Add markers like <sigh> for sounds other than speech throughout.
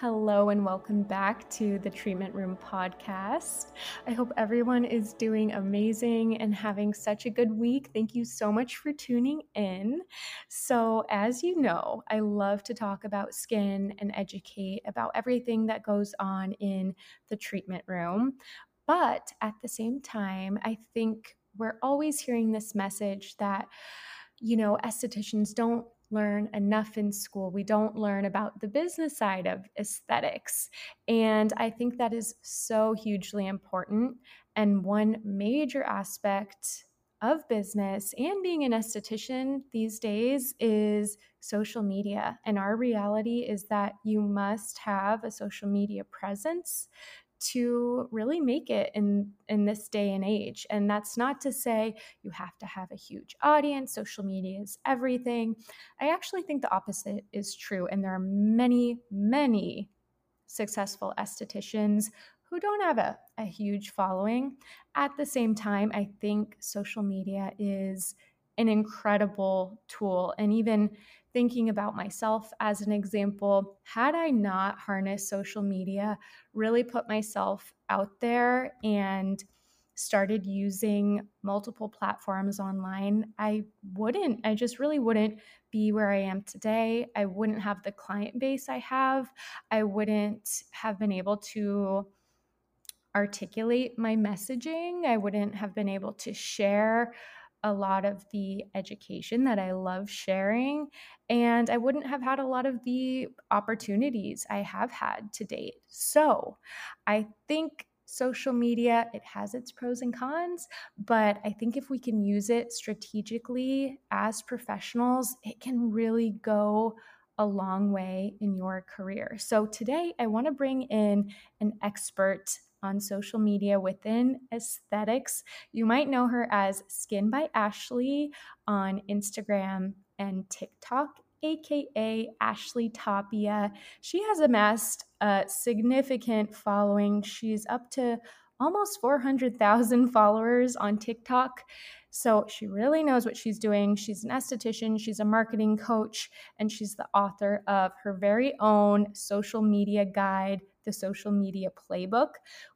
Hello, and welcome back to the Treatment Room podcast. I hope everyone is doing amazing and having such a good week. Thank you so much for tuning in. So, as you know, I love to talk about skin and educate about everything that goes on in the treatment room. But at the same time, I think we're always hearing this message that, you know, estheticians don't learn enough in school. We don't learn about the business side of aesthetics. And I think that is so hugely important. And one major aspect of business and being an esthetician these days is social media. And our reality is that you must have a social media presence to really make it in in this day and age. And that's not to say you have to have a huge audience social media is everything. I actually think the opposite is true and there are many many successful estheticians who don't have a, a huge following. At the same time i think social media is an incredible tool and even thinking about myself as an example, had I not harnessed social media, really put myself out there and started using multiple platforms online, I wouldn't, I just really wouldn't be where I am today. I wouldn't have the client base I have. I wouldn't have been able to articulate my messaging. I wouldn't have been able to share a lot of the education that I love sharing, and I wouldn't have had a lot of the opportunities I have had to date. So I think social media it has its pros and cons but i think if we can use it strategically as professionals it can really go a long way in your career so today i want to bring in an expert on social media within aesthetics. You might know her as Skin by Ashley on Instagram and TikTok, aka Ashley Tapia. She has amassed a significant following. She's up to almost 400,000 followers on TikTok. So she really knows what she's doing. She's an esthetician, she's a marketing coach, and she's the author of her very own social media guide the social media playbook.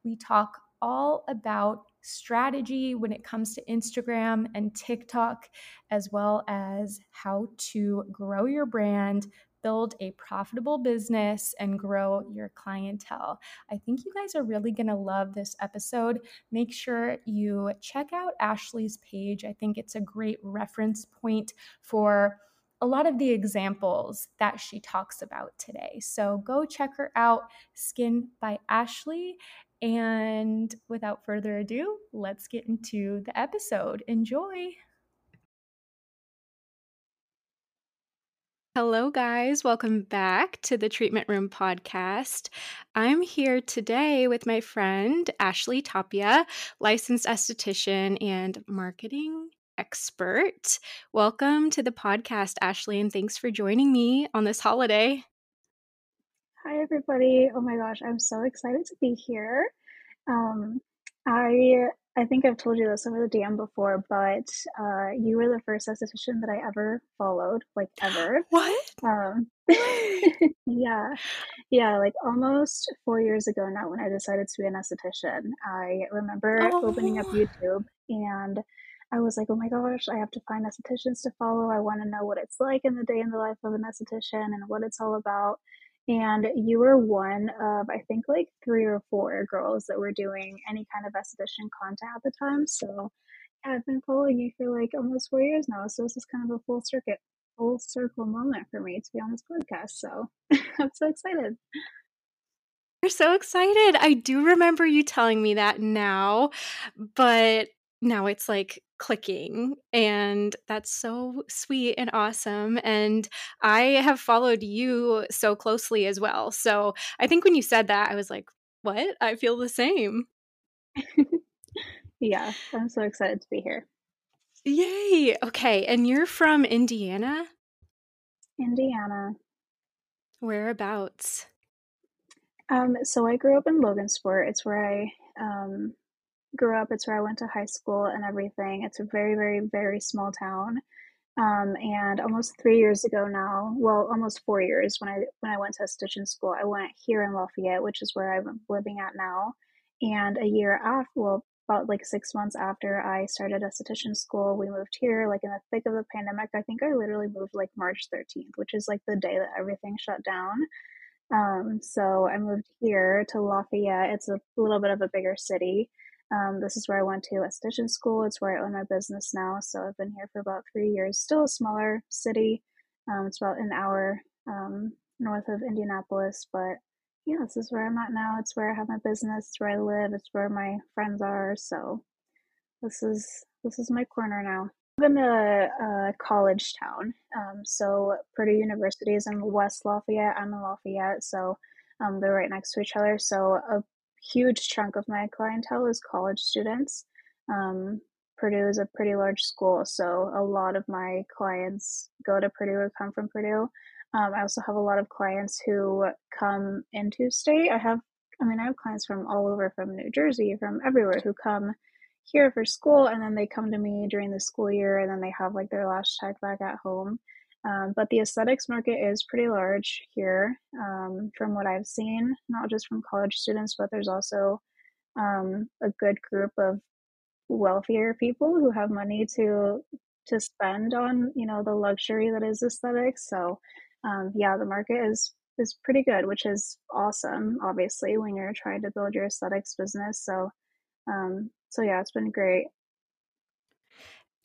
We talk all about strategy when it comes to Instagram and TikTok, as well as how to grow your brand, build a profitable business, and grow your clientele. I think you guys are really going to love this episode. Make sure you check out Ashley's page. I think it's a great reference point for a lot of the examples that she talks about today. So go check her out, Skin by Ashley. And without further ado, let's get into the episode. Enjoy. Hello, guys. Welcome back to the Treatment Room podcast. I'm here today with my friend Ashley Tapia, licensed esthetician and marketing expert. Welcome to the podcast, Ashley, and thanks for joining me on this holiday. Hi, everybody. Oh my gosh, I'm so excited to be here. Um, I I think I've told you this over the DM before, but uh, you were the first esthetician that I ever followed, like ever. What? Um, <laughs> yeah, yeah, like almost four years ago now, when I decided to be an esthetician, I remember oh. opening up oh. YouTube and I was like, oh my gosh, I have to find estheticians to follow. I want to know what it's like in the day in the life of an esthetician and what it's all about. And you were one of, I think, like three or four girls that were doing any kind of esthetician content at the time. So yeah, I've been following you for like almost four years now. So this is kind of a full circuit, full circle moment for me to be on this podcast. So <laughs> I'm so excited. You're so excited. I do remember you telling me that now, but now it's like clicking and that's so sweet and awesome and i have followed you so closely as well so i think when you said that i was like what? I feel the same. <laughs> Yeah i'm so excited to be here. Yay! Okay and you're from indiana? Indiana. Whereabouts? Um so i grew up in logansport it's where i um grew up. It's where I went to high school and everything. It's a very, very, very small town. Um, and almost three years ago now, well, almost four years when I when I went to esthetician school, I went here in Lafayette, which is where I'm living at now. And a year after, well, about like six months after I started esthetician school, we moved here, like in the thick of the pandemic. I think I literally moved like March 13th, which is like the day that everything shut down. Um, so I moved here to Lafayette. It's a little bit of a bigger city. Um, this is where I went to a esthetician school. It's where I own my business now. So I've been here for about three years. Still a smaller city. Um, it's about an hour um, north of Indianapolis, but yeah, this is where I'm at now. It's where I have my business. It's where I live. It's where my friends are. So this is this is my corner now. I live in a, a college town. Um, so Purdue University is in West Lafayette. I'm in Lafayette, so um, they're right next to each other. So a huge chunk of my clientele is college students. Um, Purdue is a pretty large school, so a lot of my clients go to Purdue or come from Purdue. Um, I also have a lot of clients who come into state. I have, I mean, I have clients from all over, from New Jersey, from everywhere, who come here for school, and then they come to me during the school year, and then they have like their lash tech back at home. Um, but the aesthetics market is pretty large here um, from what I've seen, not just from college students, but there's also um, a good group of wealthier people who have money to to spend on you know the luxury that is aesthetics. So um, yeah, the market is is pretty good, which is awesome. Obviously, when you're trying to build your aesthetics business, so um, so yeah, it's been great.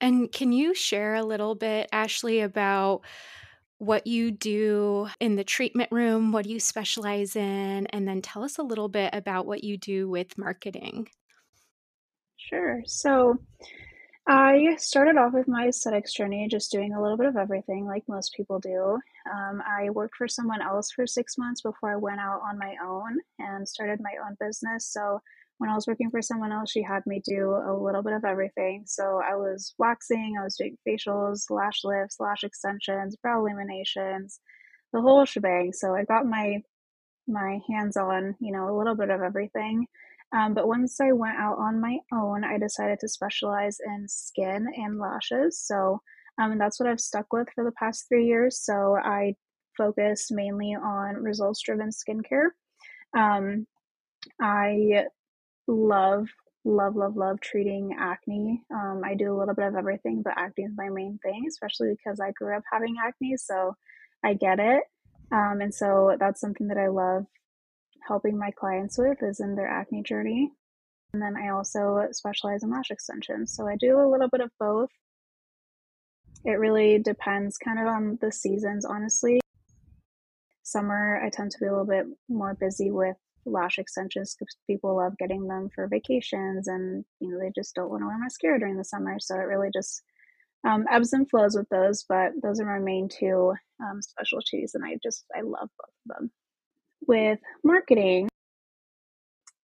And can you share a little bit, Ashley, about what you do in the treatment room? What do you specialize in? And then tell us a little bit about what you do with marketing. Sure. So, I started off with my aesthetics journey just doing a little bit of everything, like most people do. Um, I worked for someone else for six months before I went out on my own and started my own business. So, when I was working for someone else, she had me do a little bit of everything. So I was waxing, I was doing facials, lash lifts, lash extensions, brow laminations, the whole shebang. So I got my my hands on, you know, a little bit of everything. Um, but once I went out on my own, I decided to specialize in skin and lashes. So um, that's what I've stuck with for the past three years. So I focus mainly on results driven skincare. Um, I love love love love treating acne. Um, i do a little bit of everything but acne is my main thing especially because i grew up having acne so i get it. Um, and so that's something that i love helping my clients with is in their acne journey. And then i also specialize in lash extensions so i do a little bit of both. It really depends kind of on the seasons honestly. Summer i tend to be a little bit more busy with lash extensions because people love getting them for vacations and you know they just don't want to wear mascara during the summer so it really just um, ebbs and flows with those but those are my main two um, specialties and i just i love both of them. With marketing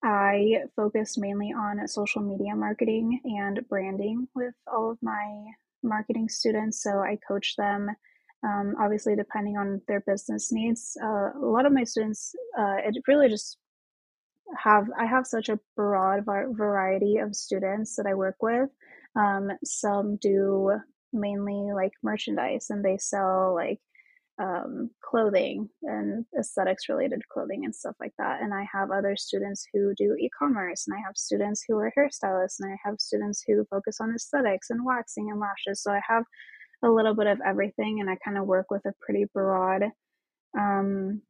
i focus mainly on social media marketing and branding with all of my marketing students so i coach them um, obviously depending on their business needs. Uh, a lot of my students uh, it really just have I have such a broad variety of students that I work with. Um, some do mainly like merchandise and they sell like um, clothing and aesthetics related clothing and stuff like that. And I have other students who do e commerce, and I have students who are hairstylists, and I have students who focus on aesthetics and waxing and lashes. So I have a little bit of everything, and I kind of work with a pretty broad um,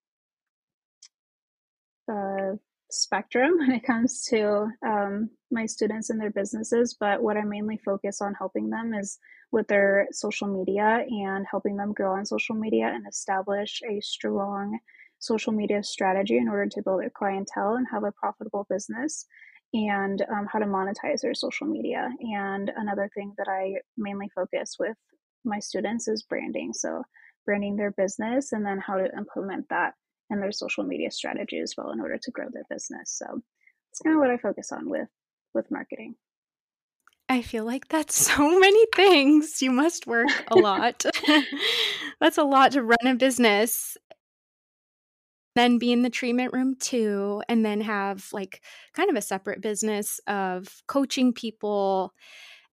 uh, spectrum when it comes to um, my students and their businesses, but what I mainly focus on helping them is with their social media and helping them grow on social media and establish a strong social media strategy in order to build their clientele and have a profitable business. and um, how to monetize their social media. And another thing that I mainly focus with my students is branding. So, branding their business and then how to implement that in their social media strategy as well in order to grow their business. So, it's kind of what I focus on with with marketing. I feel like that's <laughs> so many things. You must work a <laughs> lot. <laughs> that's a lot to run a business then be in the treatment room too and then have like kind of a separate business of coaching people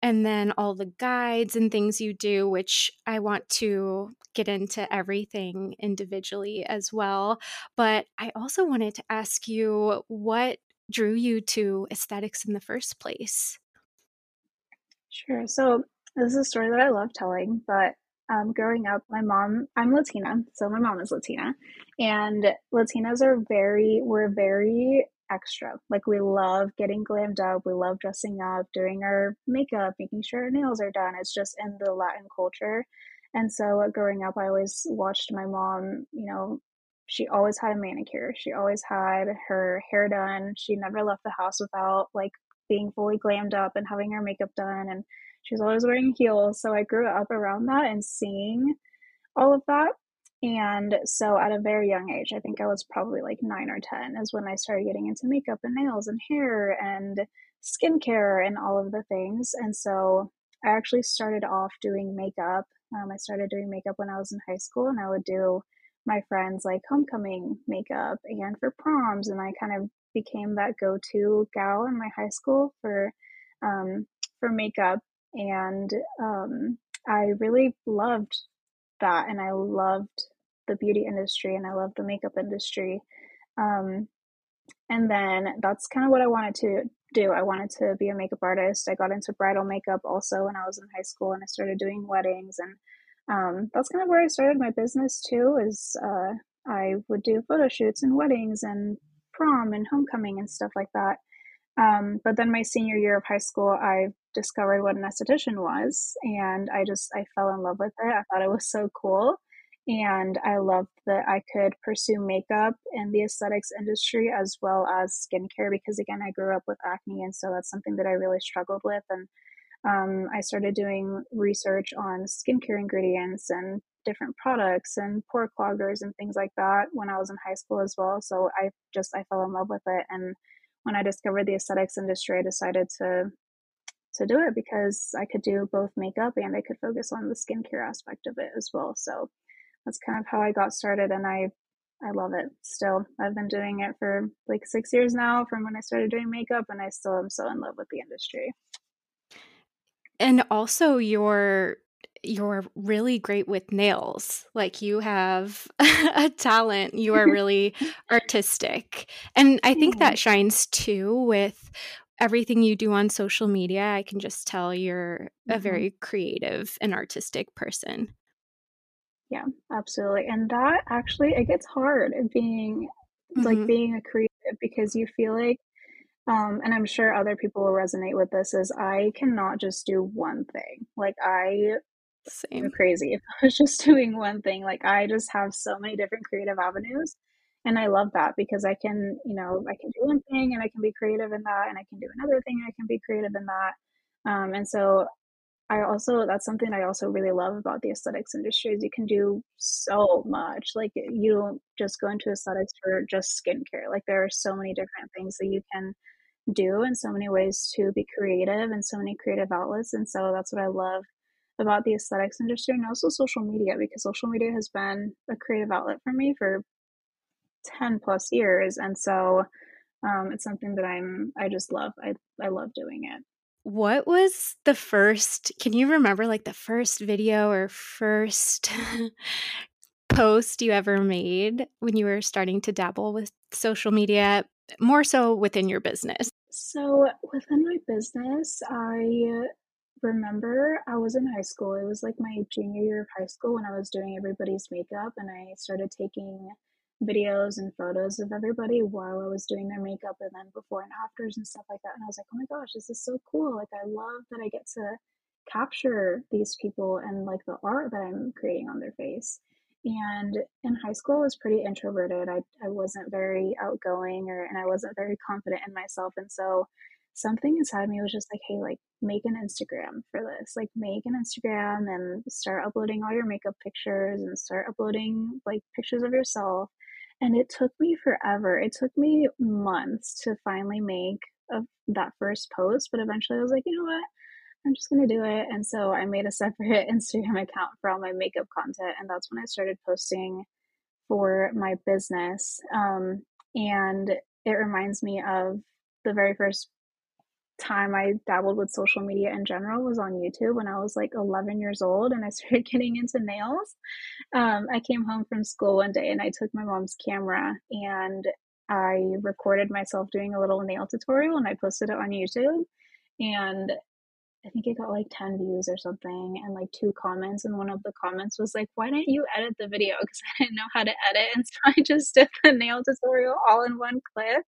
and then all the guides and things you do which i want to get into everything individually as well. But i also wanted to ask you what drew you to aesthetics in the first place? Sure. So this is a story that i love telling but um, growing up, my mom, I'm Latina, so my mom is Latina, and Latinas are very, we're very extra. Like we love getting glammed up, we love dressing up, doing our makeup, making sure our nails are done. It's just in the Latin culture. And so uh, growing up, I always watched my mom, you know, she always had a manicure. She always had her hair done. She never left the house without like being fully glammed up and having her makeup done and she was always wearing heels. So I grew up around that and seeing all of that. And so at a very young age, I think I was probably like nine or 10, is when I started getting into makeup and nails and hair and skincare and all of the things. And so I actually started off doing makeup. Um, I started doing makeup when I was in high school, and I would do my friends like homecoming makeup and for proms. And I kind of became that go to gal in my high school for um, for makeup and um, I really loved that, and I loved the beauty industry, and I loved the makeup industry. Um, and then that's kind of what I wanted to do. I wanted to be a makeup artist. I got into bridal makeup also when I was in high school, and I started doing weddings, and um, that's kind of where I started my business too. Is uh, I would do photo shoots and weddings and prom and homecoming and stuff like that. Um, but then my senior year of high school, I discovered what an esthetician was, and I just I fell in love with it. I thought it was so cool, and I loved that I could pursue makeup in the aesthetics industry as well as skincare because again, I grew up with acne, and so that's something that I really struggled with. And um, I started doing research on skincare ingredients and different products and pore cloggers and things like that when I was in high school as well. So I just I fell in love with it and when I discovered the aesthetics industry, I decided to to do it because I could do both makeup and I could focus on the skincare aspect of it as well. So that's kind of how I got started and I I love it still. I've been doing it for like 6 years now from when I started doing makeup and I still am so in love with the industry. And also your you're really great with nails. Like you have <laughs> a talent. You are really <laughs> artistic. And I think that shines too with everything you do on social media. I can just tell you're mm-hmm. a very creative and artistic person. Yeah, absolutely. And that actually it gets hard being mm-hmm. like being a creative because you feel like um, and I'm sure other people will resonate with this is I cannot just do one thing. Like I same. crazy if I was just <laughs> doing one thing. Like I just have so many different creative avenues. And I love that because I can, you know, I can do one thing and I can be creative in that, and I can do another thing and I can be creative in that. Um, and so I also, that's something I also really love about the aesthetics industry is you can do so much. Like you don't just go into aesthetics for just skincare. Like there are so many different things that you can do and so many ways to be creative and so many creative outlets. And so that's what I love about the aesthetics industry and also social media because social media has been a creative outlet for me for 10 plus years and so um, it's something that i'm i just love i i love doing it. What was the first can you remember like the first video or first <laughs> post you ever made when you were starting to dabble with social media more so within your business? So within my business i remember I was in high school. It was like my junior year of high school when I was doing everybody's makeup and I started taking videos and photos of everybody while I was doing their makeup and then before and afters and stuff like that. And I was like, oh my gosh, this is so cool. Like, I love that I get to capture these people and like the art that I'm creating on their face. And in high school, I was pretty introverted. I, I wasn't very outgoing or, and I wasn't very confident in myself. And so something inside me was just like, hey, like make an Instagram for this. Like make an Instagram and start uploading all your makeup pictures and start uploading like pictures of yourself. And it took me forever. It took me months to finally make a, that first post, but eventually I was like, you know what? I'm just going to do it. And so I made a <laughs> separate Instagram account for all my makeup content. And that's when I started posting for my business. Um, and it reminds me of the very first time I dabbled with social media in general was on YouTube when I was like 11 years old and I <laughs> started getting into nails. Um, I came home from school one day and I took my mom's camera and I recorded myself doing a little nail tutorial and I posted it on YouTube. And I think it got like 10 views or something and like two comments. And one of the comments was like, Why didn't you edit the video? <laughs> Because I didn't know how to edit. And so I just did the nail tutorial all in one clip.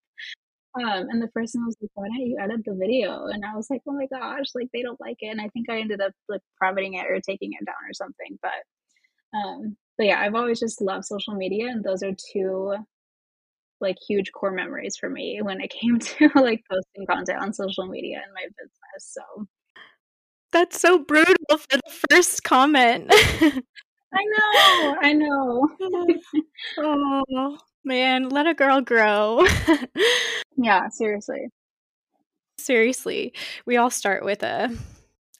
Um, and the person was like, Why didn't you edit the video? And I was like, Oh my gosh, like they don't like it. And I think I ended up like privating it or taking it down or something. But um, but yeah, I've always just loved social media and those are two like huge core memories for me when it came <laughs> to like posting content on social media and my business. So that's so brutal for the first comment. I know, I know. <laughs> <laughs> oh man, let a girl grow. <laughs> yeah, seriously. Seriously. We all start with a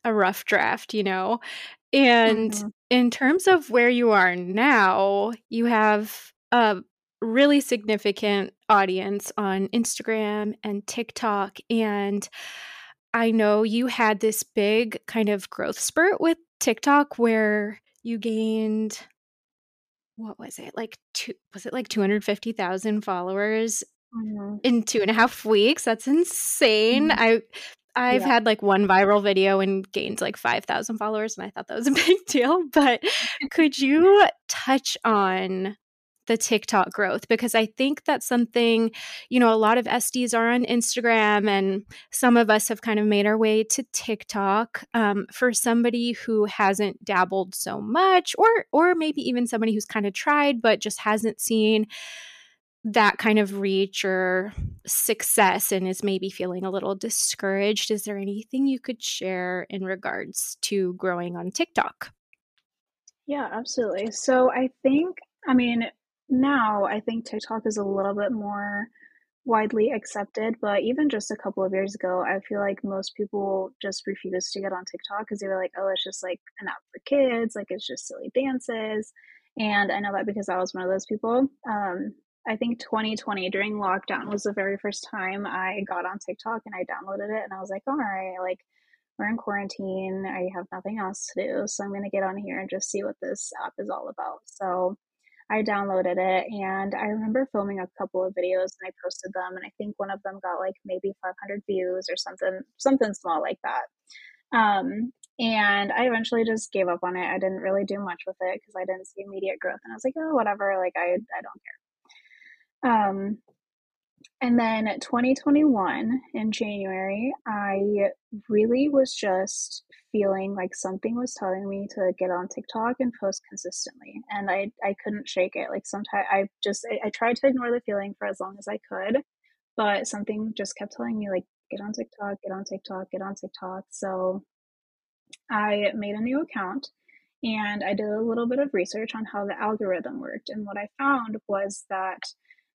a rough draft, you know. And mm-hmm. in terms of where you are now, you have a really significant audience on Instagram and TikTok and I know you had this big kind of growth spurt with TikTok where you gained what was it like two was it like 250,000 followers mm-hmm. in two and a half weeks that's insane mm-hmm. I I've yeah. had like one viral video and gained like 5,000 followers and I thought that was a <laughs> big deal but could you touch on the TikTok growth because I think that's something, you know, a lot of SDs are on Instagram and some of us have kind of made our way to TikTok. Um, for somebody who hasn't dabbled so much, or or maybe even somebody who's kind of tried but just hasn't seen that kind of reach or success and is maybe feeling a little discouraged, is there anything you could share in regards to growing on TikTok? Yeah, absolutely. So I think, I mean, now I think TikTok is a little bit more widely accepted, but even just a couple of years ago, I feel like most people just refused to get on TikTok because they were like, oh, it's just like an app for kids, like it's just silly dances. And I know that because I was one of those people. Um, I think 2020 during lockdown was the very first time I got on TikTok and I downloaded it and I was like, all right, like we're in quarantine, I have nothing else to do, so I'm gonna get on here and just see what this app is all about. So I downloaded it and I remember filming a couple of videos and I posted them and I think one of them got like maybe 500 views or something something small like that. Um, and I eventually just gave up on it. I didn't really do much with it because I didn't see immediate growth and I was like, oh whatever, like I I don't care. Um, and then 2021 in January, I really was just feeling like something was telling me to get on TikTok and post consistently. And I, I couldn't shake it. Like sometimes I just, I, I tried to ignore the feeling for as long as I could, but something just kept telling me, like, get on TikTok, get on TikTok, get on TikTok. So I made a new account and I did a little bit of research on how the algorithm worked. And what I found was that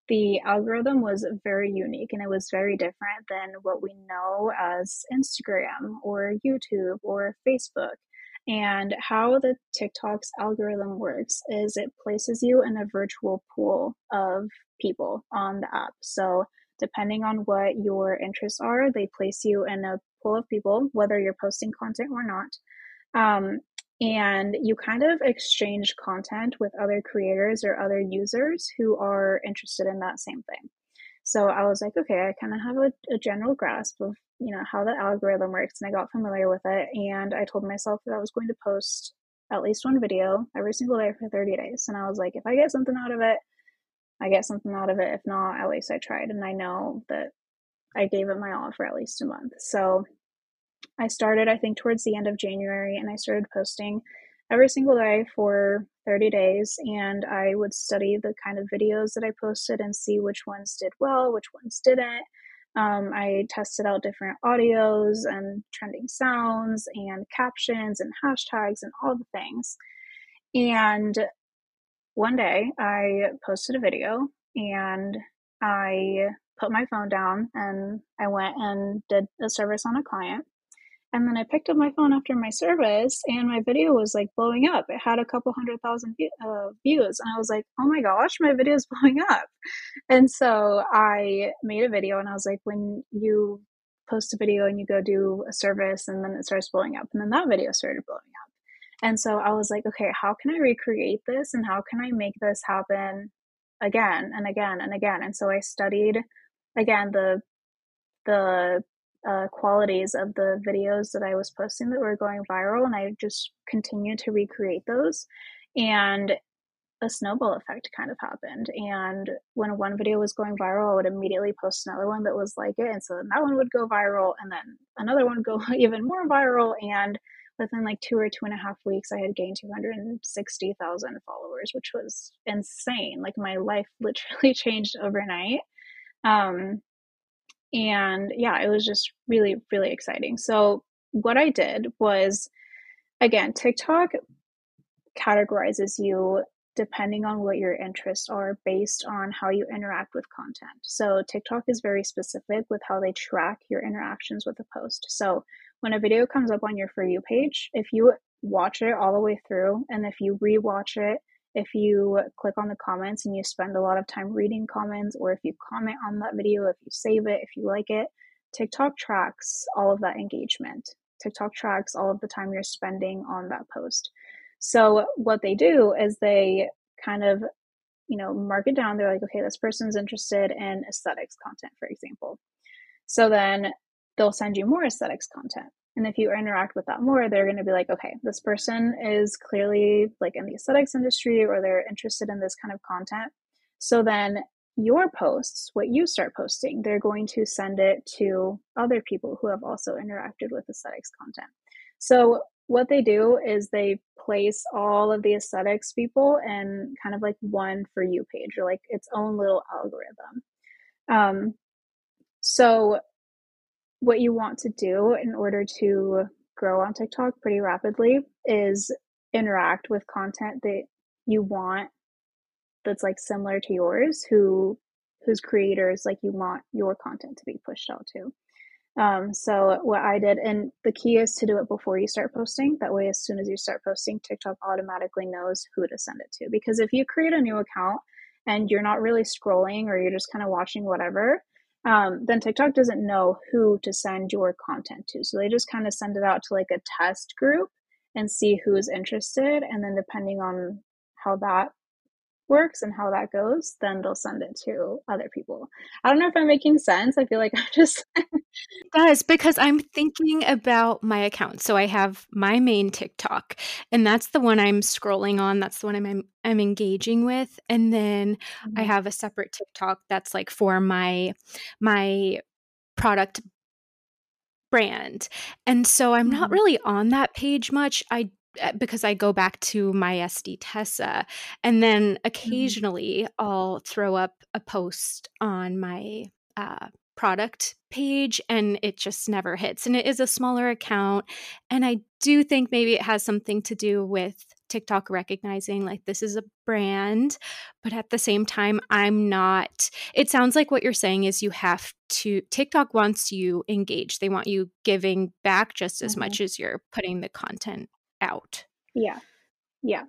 the algorithm was very unique and it was very different than what we know as Instagram or YouTube or Facebook. And how the TikTok's algorithm works is it places you in a virtual pool of people on the app. So, depending on what your interests are, they place you in a pool of people, whether you're posting content or not. Um, and you kind of exchange content with other creators or other users who are interested in that same thing. So I was like, okay, I kind of have a, a, general grasp of you know how the algorithm works, and I got familiar with it. And I told myself that I was going to post at least one video every single day for 30 days. And I was like, if I get something out of it, I get something out of it. If not, at least I tried, and I know that I gave it my all for at least a month. So I started, I think, towards the end of January, and I started posting every single day for 30 days and I would study the kind of videos that I posted and see which ones did well, which ones didn't. Um, I tested out different audios and trending sounds and captions and hashtags and all the things. And one day I posted a video and I put my phone down and I went and did a service on a client. And then I picked up my phone after my service and my video was like blowing up. It had a couple hundred thousand uh, views. And I was like, oh my gosh, my video is <laughs> blowing up. And so I made a video and I was like, when you post a video and you go do a service and then it starts blowing up. And then that video started blowing up. And so I was like, okay, how can I recreate this and how can I make this happen again and again and again? And so I studied again the the uh, qualities of the videos that I was posting that were going viral, and I just continued to recreate those. And a snowball effect kind of happened. And when one video was going viral, I would immediately post another one that was like it. And so that one would go viral, and then another one would <laughs> go even more viral. And within like two or two and a half weeks, I had gained 260,000 followers, which was insane. Like my life <laughs> literally changed overnight. Um, and yeah, it was just really, really exciting. So, what I did was again, TikTok categorizes you depending on what your interests are based on how you interact with content. So, TikTok is very specific with how they track your interactions with a post. So, when a video comes up on your For You page, if you watch it all the way through and if you rewatch it if you click on the comments and you spend a lot of time reading comments, or if you comment on that video, if you save it, if you like it, TikTok tracks all of that engagement. TikTok tracks all of the time you're spending on that post. So, what they do is they kind of, you know, mark it down. They're like, okay, this person's interested in aesthetics content, for example. So then they'll send you more aesthetics content. And if you interact with that more, they're going to be like, okay, this person is clearly like in the aesthetics industry or they're interested in this kind of content. So then your posts, what you start posting, they're going to send it to other people who have also interacted with aesthetics content. So what they do is they place all of the aesthetics people in kind of like one for you page or like its own little algorithm. Um, so what you want to do in order to grow on TikTok pretty rapidly is interact with content that you want that's like similar to yours who whose creators like you want your content to be pushed out to. Um, so what i did and the key is to do it before you start posting. That way as soon as you start posting tiktok automatically knows who to send it to. Because if you create a new account and you're not really scrolling or you're just kind of watching whatever um, then TikTok doesn't know who to send your content to. So they just kind of send it out to like a test group and see who's interested. And then depending on how that works and how that goes, then they'll send it to other people. I don't know if I'm making sense. I feel like <laughs> I'm just. it does because I'm thinking about my account. So I have my main TikTok, and that's the one I'm scrolling on. That's the one I'm I'm engaging with, and then mm-hmm. I have a separate TikTok that's like for my my product brand. And so I'm not mm-hmm. really on that page much. I because I go back to my SD Tessa, and then mm-hmm. occasionally mm-hmm. I'll throw up a post on my uh, product page and it just never hits. And it is a smaller account. And I do think maybe it has something to do with TikTok recognizing like this is a brand, but at the same time, I'm not. It sounds like what you're saying is you have to, TikTok wants you engaged. They want you giving back just as mm-hmm. much as you're putting the content out. Yeah. Yeah.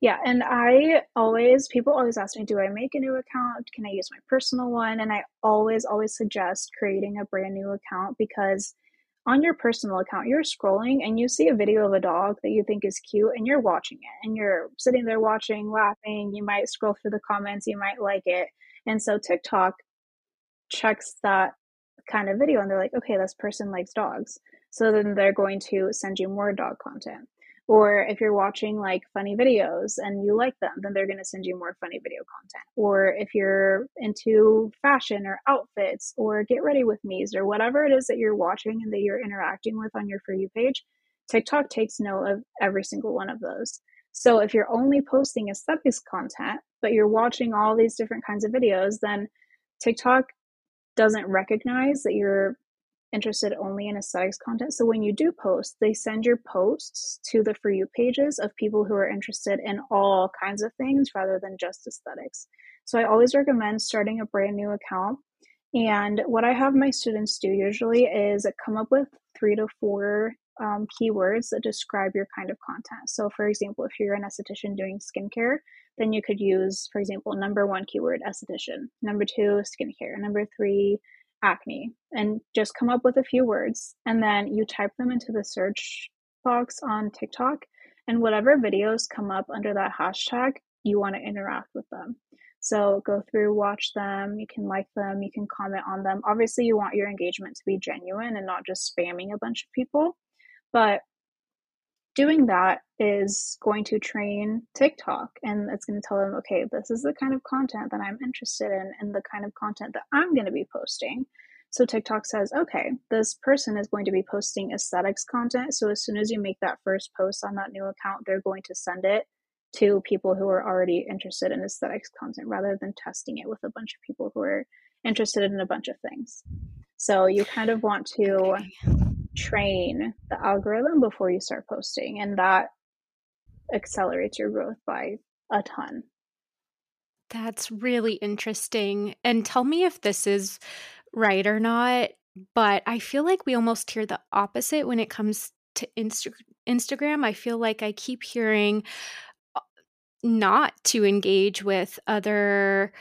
Yeah. And I always, people always ask me, do I make a new account? Can I use my personal one? And I always, always suggest creating a brand new account because on your personal account, you're scrolling and you see a video of a dog that you think is cute and you're watching it and you're sitting there watching, laughing. You might scroll through the comments, you might like it. And so TikTok checks that kind of video and they're like, okay, this person likes dogs. So then they're going to send you more dog content. Or if you're watching like funny videos and you like them, then they're going to send you more funny video content. Or if you're into fashion or outfits or get ready with me's or whatever it is that you're watching and that you're interacting with on your For You page, TikTok takes note of every single one of those. So if you're only posting aesthetics content, but you're watching all these different kinds of videos, then TikTok doesn't recognize that you're interested only in aesthetics content. So when you do post, they send your posts to the For You pages of people who are interested in all kinds of things rather than just aesthetics. So I always recommend starting a brand new account. And what I have my students do usually is come up with three to four um, keywords that describe your kind of content. So, for example, if you're an esthetician doing skincare, then you could use, for example, number one keyword esthetician, number two skincare, number three acne and just come up with a few words and then you type them into the search box on TikTok and whatever videos come up under that hashtag, you want to interact with them. So go through, watch them, you can like them, you can comment on them. Obviously, you want your engagement to be genuine and not just spamming a bunch of people. But doing that is going to train TikTok and it's going to tell them, okay, this is the kind of content that I'm interested in and the kind of content that I'm going to be posting. So TikTok says, okay, this person is going to be posting aesthetics content. So as soon as you make that first post on that new account, they're going to send it to people who are already interested in aesthetics content rather than testing it with a bunch of people who are interested in a bunch of things. So you kind of want to train the algorithm before you start posting, and that accelerates your growth by a ton. That's really interesting. And tell me if this is right or not, but I feel like we almost hear the opposite when it comes to Insta- Instagram. I feel like I keep hearing uh, not to engage with other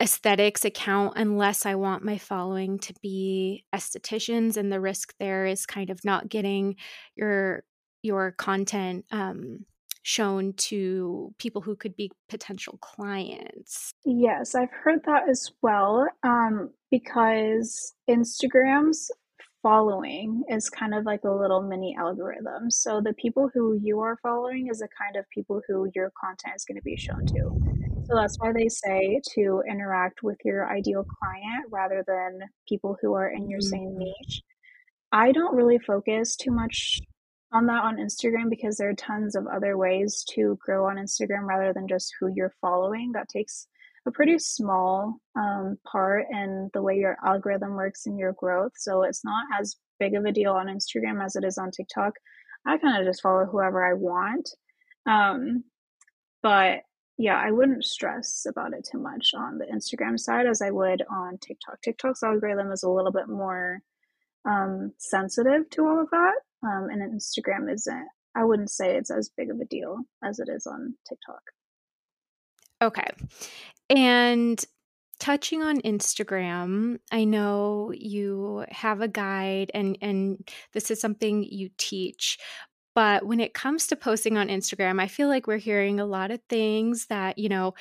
aesthetics account unless I want my following to be estheticians and the risk there is kind of not getting your your content um, shown to people who could be potential clients. Yes, I've heard that as well um, because Instagram's following is kind of like a little mini algorithm. So the people who you are following is the kind of people who your content is going to be shown to. So that's why they say to interact with your ideal client rather than people who are in your mm-hmm. same niche. I don't really focus too much on that on Instagram because there are tons of other ways to grow on Instagram rather than just who you're following. That takes a pretty small um, part in the way your algorithm works and your growth. So it's not as big of a deal on Instagram as it is on TikTok. I kind of just follow whoever I want. Um, but yeah, I wouldn't stress about it too much on the Instagram side as I would on TikTok. TikTok's algorithm is a little bit more um, sensitive to all of that, um, and Instagram isn't. I wouldn't say it's as big of a deal as it is on TikTok. Okay, and touching on Instagram, I know you have a guide and and this is something you teach, but when it comes to posting on Instagram, I feel like we're hearing a lot of things that, you know,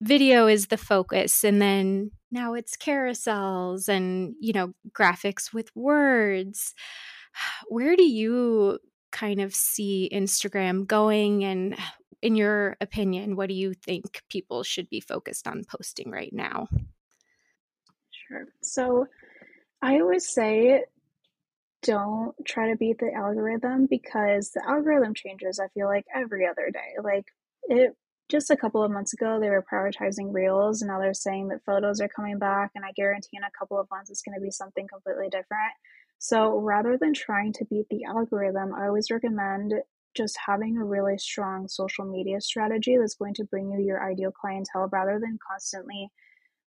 video is the focus and then now it's carousels and, you know, graphics with words. <sighs> Where do you kind of see Instagram going and in your opinion, what do you think people should be focused on posting right now? Sure. So I always say don't try to beat the algorithm because the algorithm changes, I feel like, every other day. Like, it just a couple of months ago, they were prioritizing reels, and now they're saying that photos are coming back, and I guarantee in a couple of months it's going to be something completely different. So, rather than trying to beat the algorithm, I always recommend just having a really strong social media strategy that's going to bring you your ideal clientele rather than constantly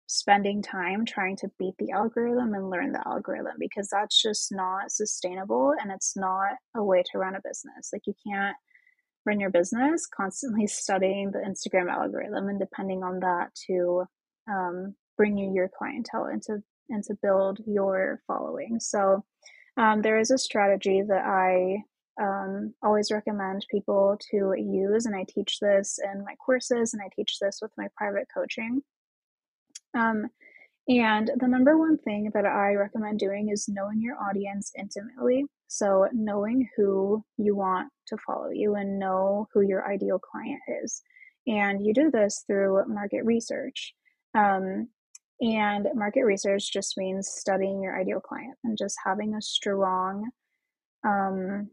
spending time trying to beat the algorithm and learn the algorithm because that's just not sustainable and it's not a way to run a business. Like you can't run your business constantly <laughs> studying the Instagram algorithm and depending on that to um, bring you your clientele and to and to build your following. So um, there is a strategy that I um, always recommend people to use, and I teach this in my courses and I teach this with my private coaching. Um, and the number one thing that I recommend doing is knowing your audience intimately. So, knowing who you want to follow you and know who your ideal client is. And you do this through market research. Um, and market research just means studying your ideal client and just having a strong um,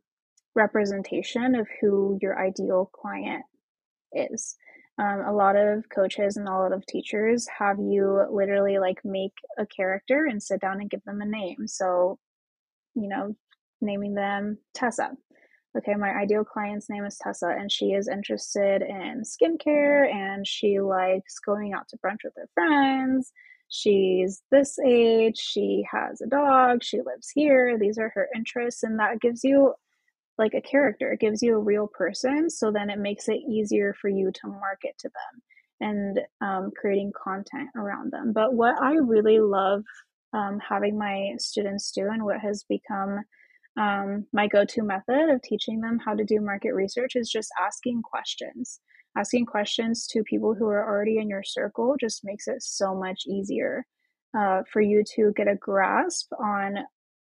representation of who your ideal client is. Um, a lot of coaches and a lot of teachers have you literally like make a character and sit down and give them a name. So, you know, naming them Tessa. Okay, my ideal client's name is Tessa, and she is interested in skincare and she likes going out to brunch with her friends. She's this age, she has a dog, she lives here. These are her interests, and that gives you like a character. It gives you a real person. So then it makes it easier for you to market to them and um, creating content around them. But what I really love um, having my students do and what has become um, my go to method of teaching them how to do market research is just asking questions. Asking questions to people who are already in your circle just makes it so much easier uh, for you to get a grasp on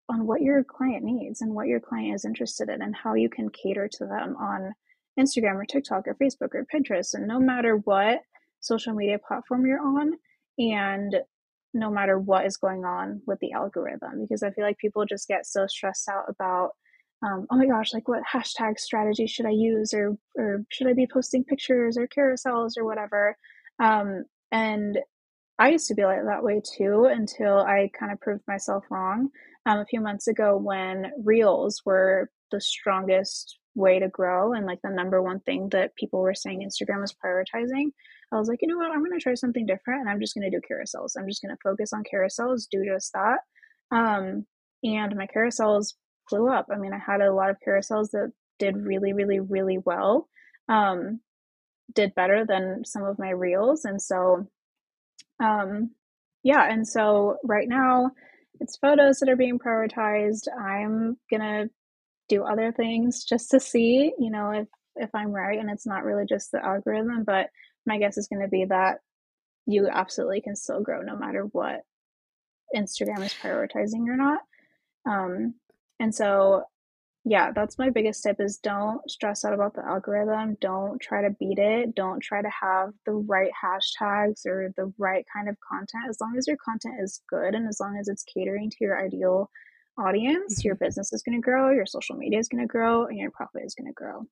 on what your client needs and what your client is interested in and how you can cater to them on Instagram or TikTok or Facebook or Pinterest. And no matter what social media platform you're on and no matter what is going on with the algorithm because I feel like people just get so stressed out about um, oh my gosh like what hashtag strategy should I use or or should I be posting pictures or carousels or whatever? Um, and I used to be like that way too until I kind of proved myself wrong um, a few months ago when reels were the strongest way to grow and like the number one thing that people were saying Instagram was prioritizing. I was like, you know what, I'm going to try something different and I'm just going to do carousels. I'm just going to focus on carousels, do just that. Um, and my carousels blew up. I mean, I had a lot of carousels that did really, really, really well, um, did better than some of my reels. And so, um, yeah, and so right now, it's photos that are being prioritized. I'm gonna do other things just to see, you know, if if I'm right and it's not really just the algorithm, but my guess is to be that you absolutely can still grow no matter what Instagram is prioritizing or not. Um, and so yeah, that's my biggest tip is don't stress out about the algorithm. Don't try to beat it. Don't try to have the right hashtags or the right kind of content. As long as your content is good and as long as it's catering to your ideal audience, mm-hmm. your business is going to grow, your social media is going to grow, and your profit is going to grow.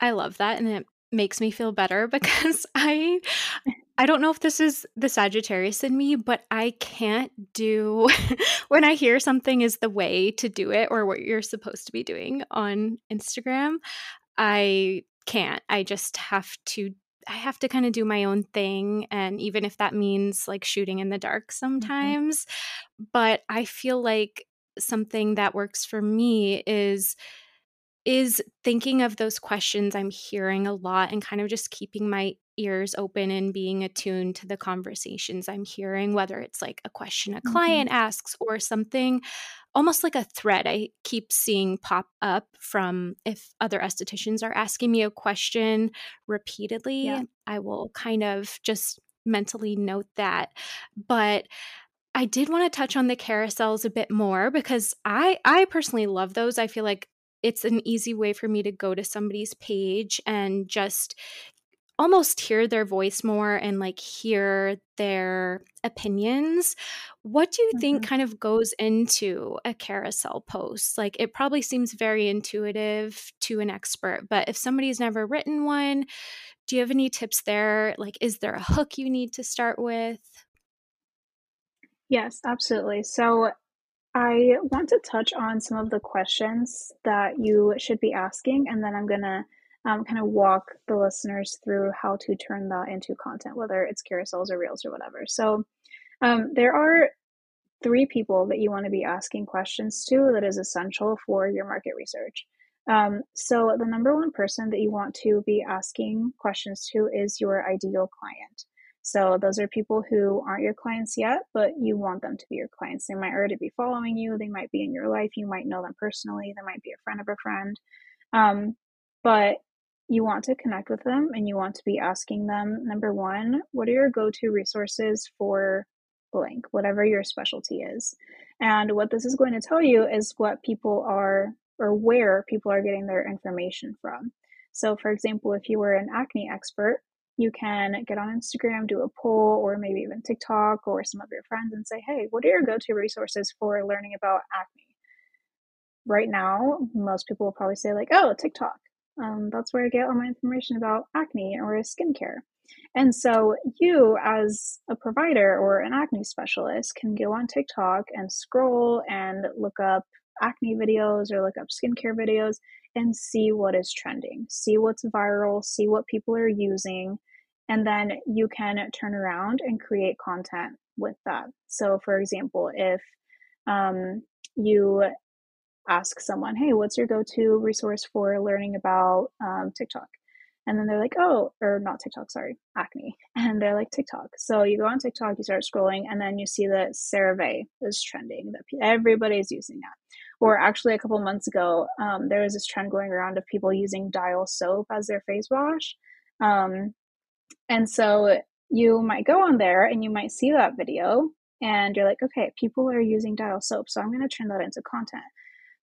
I love that. And it makes me feel better <laughs> because I I don't know if this is the Sagittarius in me, but I can't do <laughs> when I hear something is the way to do it or what you're supposed to be doing on Instagram. I can't. I just have to I have to kind of do my own thing and even if that means like shooting in the dark mm-hmm. sometimes, mm-hmm. but I feel like something that works for me is is thinking of those questions I'm hearing a lot and kind of just keeping my ears open and being attuned to the conversations I'm hearing, whether it's like a question a client mm-hmm. asks or something almost like a thread I keep seeing pop up from if other estheticians are asking me a question repeatedly, yeah. I will kind of just mentally note that. But I did want to touch on the carousels a bit more because I I personally love those. I feel like it's an easy way for me to go to somebody's page and just almost hear their voice more and like hear their opinions. What do you mm-hmm. think kind of goes into a carousel post? Like it probably seems very intuitive to an expert, but if somebody's never written one, do you have any tips there? Like is there a hook you need to start with? Yes, absolutely. So I want to touch on some of the questions that you should be asking, and then I'm going to um, kind of walk the listeners through how to turn that into content, whether it's carousels or reels or whatever. So, um, there are three people that you want to be asking questions to that is essential for your market research. Um, so, the number one person that you want to be asking questions to is your ideal client. So those are people who aren't your clients yet, but you want them to be your clients. They might already be following you. They might be in your life. You might know them personally. They might be a friend of a friend. Um, but you want to connect with them and you want to be asking them number one, what are your go to resources for blank, whatever your specialty is? And what this is going to tell you is what people are or where people are getting their information from. So, for example, if you were an acne expert, you can get on Instagram, do a poll, or maybe even TikTok or some of your friends and say, hey, what are your go to resources for learning about acne? right now, most people will probably say, like, oh, TikTok. Um, that's where I get all my information about acne or skincare. And so, you as a provider or an acne specialist can go on TikTok and scroll and look up acne videos or look up skincare videos and see what is trending, see what's viral, see what people are using, and then you can turn around and create content with that. So, for example, if um, you ask someone, hey, what's your go to resource for learning about um, TikTok? And then they're like, oh, or not TikTok, sorry, acne. <laughs> And they're like, TikTok. So you go on TikTok, you start scrolling, and then you see that CeraVe is trending, that everybody's using that. Or actually, a couple months ago, um, there was this trend going around of people using Dial soap as their face wash. Um, and so you might go on there and you might see that video, and you're like, okay, people are using Dial soap, so I'm going to turn that into content.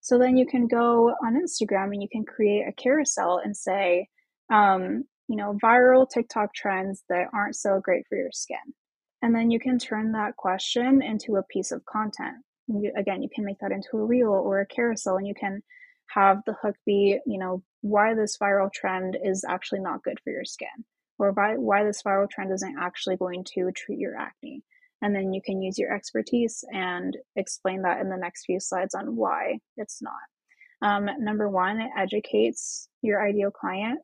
So then you can go on Instagram and you can create a carousel and say, um, you know, viral TikTok trends that aren't so great for your skin. And then you can turn that question into a piece of content. You, again, you can make that into a reel or a carousel, and you can have the hook be, you know, why this viral trend is actually not good for your skin, or why, why this viral trend isn't actually going to treat your acne. And then you can use your expertise and explain that in the next few slides on why it's not. Um, number one, it educates your ideal client.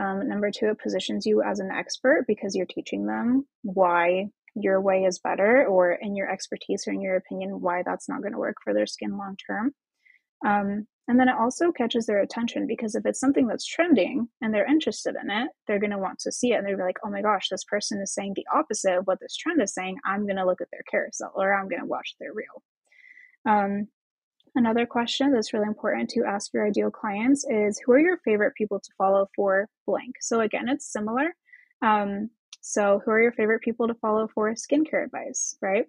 Um, number two, it positions you as an expert because you're teaching them why your way is better, or in your expertise or in your opinion, why that's not going to work for their skin long term. Um, and then it also catches their attention because if it's something that's trending and they're interested in it, they're going to want to see it. And they're like, oh my gosh, this person is saying the opposite of what this trend is saying. I'm going to look at their carousel or I'm going to watch their reel. Um, another question that's really important to ask your ideal clients is who are your favorite people to follow for blank? So again, it's similar. Um, so who are your favorite people to follow for skincare advice, right?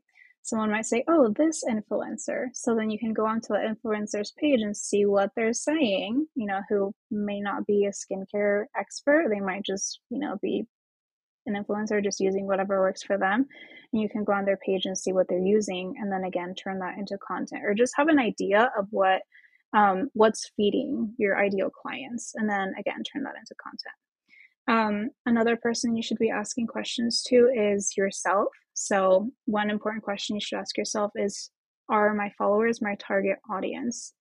Someone might say, oh, this influencer. So then you can go onto the influencer's page and see what they're saying, you know, who may not be a skincare expert. They might just, you know, be an influencer just using whatever works for them. And you can go on their page and see what they're using and then again turn that into content or just have an idea of what um, what's feeding your ideal clients and then again turn that into content. Um, another person you should be asking questions to is yourself. So, one important question you should ask yourself is Are my followers my target audience?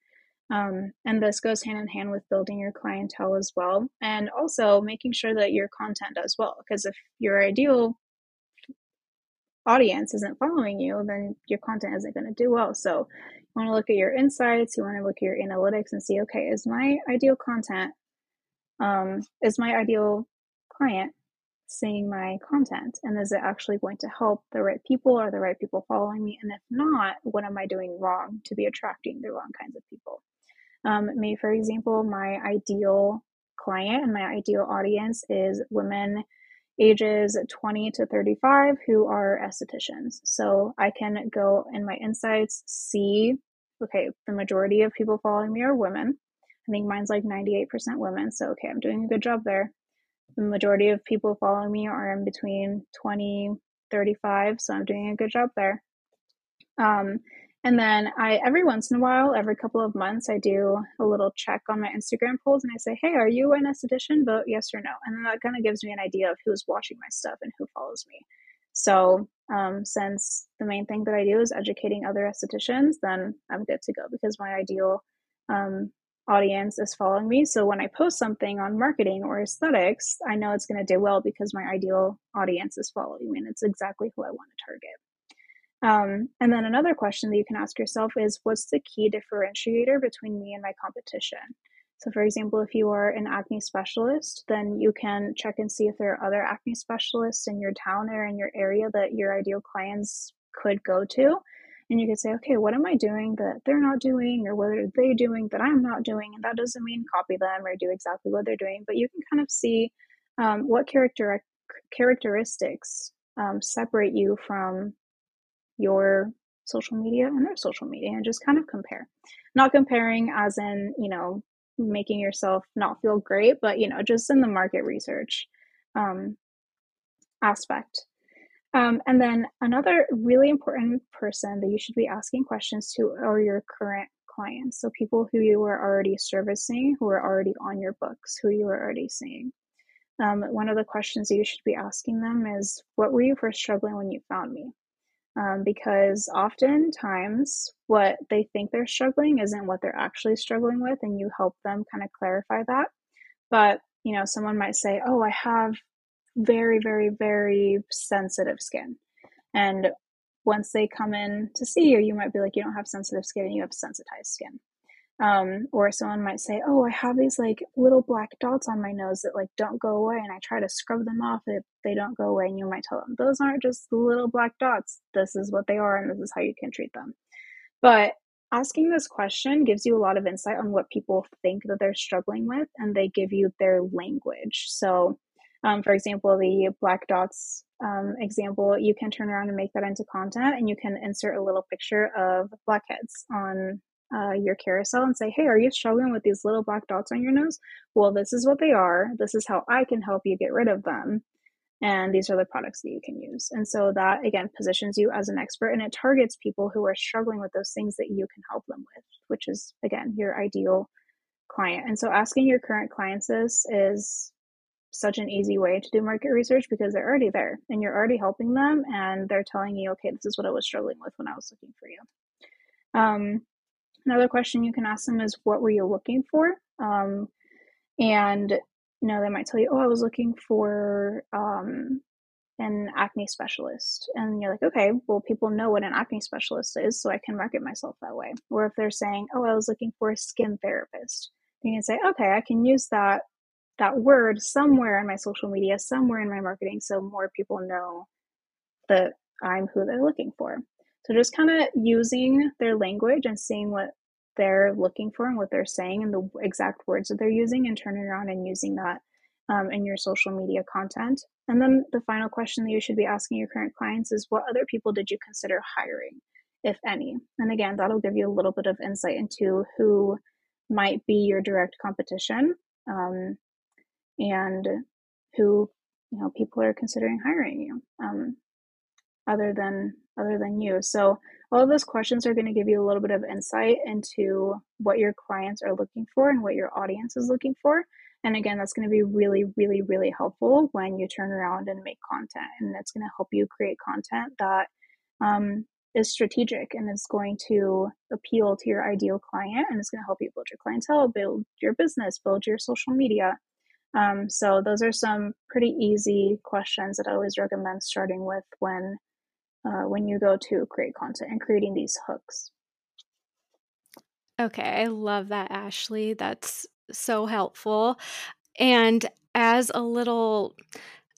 Um, and this goes hand in hand with building your clientele as well. And also making sure that your content does well. Because if your ideal audience isn't following you, then your content isn't going to do well. So, you want to look at your insights, you want to look at your analytics and see okay, is my ideal content, um, is my ideal client seeing my content and is it actually going to help the right people? Or the right people following me? And if not what am i doing wrong to be attracting the wrong kinds of people? Um, me for example my ideal client and my ideal audience is women ages 20 to 35 who are estheticians. So i can go in my insights see okay the majority of people following me are women. I think mine's like 98% women so okay i'm doing a good job there the majority of people following me are in between 20 35 so i'm doing a good job there. Um, and then i every once in a while every couple of months i do a little check on my instagram polls and i say hey are you an esthetician vote yes or no. And then that kind of gives me an idea of who's watching my stuff and who follows me. So um, since the main thing that i do is educating other estheticians then i'm good to go because my ideal um, audience is following me. So when I post something on marketing or aesthetics, I know it's going to do well because my ideal audience is following me and it's exactly who I want to target. Um, and then another question that you can ask yourself is what's the key differentiator between me and my competition? So, for example, if you are an acne specialist, then you can check and see if there are other acne specialists in your town or in your area that your ideal clients could go to and you could say okay what am i doing that they're not doing or what are they doing that i'm not doing? And that doesn't mean copy them or do exactly what they're doing but you can kind of see um, what character characteristics um, separate you from your social media and their social media and just kind of compare. Not comparing as in you know making yourself not feel great but you know just in the market research um, aspect um, and then another really important person that you should be asking questions to are your current clients. So people who you are already servicing, who are already on your books, who you are already seeing. Um, one of the questions that you should be asking them is, What were you first struggling when you found me? Um, because oftentimes what they think they're struggling isn't what they're actually struggling with, and you help them kind of clarify that. But, you know, someone might say, Oh, I have very, very, very sensitive skin. And once they come in to see you, you might be like, you don't have sensitive skin, you have sensitized skin. Um, or someone might say, oh, I have these like little black dots on my nose that like don't go away, and I try to scrub them off if they don't go away. And you might tell them, those aren't just little black dots. This is what they are, and this is how you can treat them. But asking this question gives you a lot of insight on what people think that they're struggling with, and they give you their language. So um, for example, the black dots um, example, you can turn around and make that into content and you can insert a little picture of blackheads on uh, your carousel and say, hey, are you struggling with these little black dots on your nose? Well, this is what they are. This is how I can help you get rid of them. And these are the products that you can use. And so that, again, positions you as an expert and it targets people who are struggling with those things that you can help them with, which is, again, your ideal client. And so asking your current clients this is such an easy way to do market research because they're already there and you're already helping them and they're telling you, okay, this is what I was struggling with when I was looking for you. Um, another question you can ask them is, what were you looking for? Um, and you know, they might tell you, oh, I was looking for um, an acne specialist. And you're like, okay, well, people know what an acne specialist is, so I can market myself that way. Or if they're saying, oh, I was looking for a skin therapist, you can say, okay, I can use that that word somewhere in my social media, somewhere in my marketing, so more people know that I'm who they're looking for. So just kind of using their language and seeing what they're looking for and what they're saying and the exact words that they're using and turning around and using that um, in your social media content. And then the final question that you should be asking your current clients is what other people did you consider hiring, if any? And again, that'll give you a little bit of insight into who might be your direct competition. Um, and who you know people are considering hiring you um, other than other than you. So all of those questions are going to give you a little bit of insight into what your clients are looking for and what your audience is looking for. And again that's going to be really really really helpful when you turn around and make content and it's going to help you create content that um, is strategic and is going to appeal to your ideal client and it's going to help you build your clientele build your business build your social media um, so those are some pretty easy questions that I always recommend starting with when uh, when you go to create content and creating these hooks. Okay, I love that, Ashley. That's so helpful. And as a little,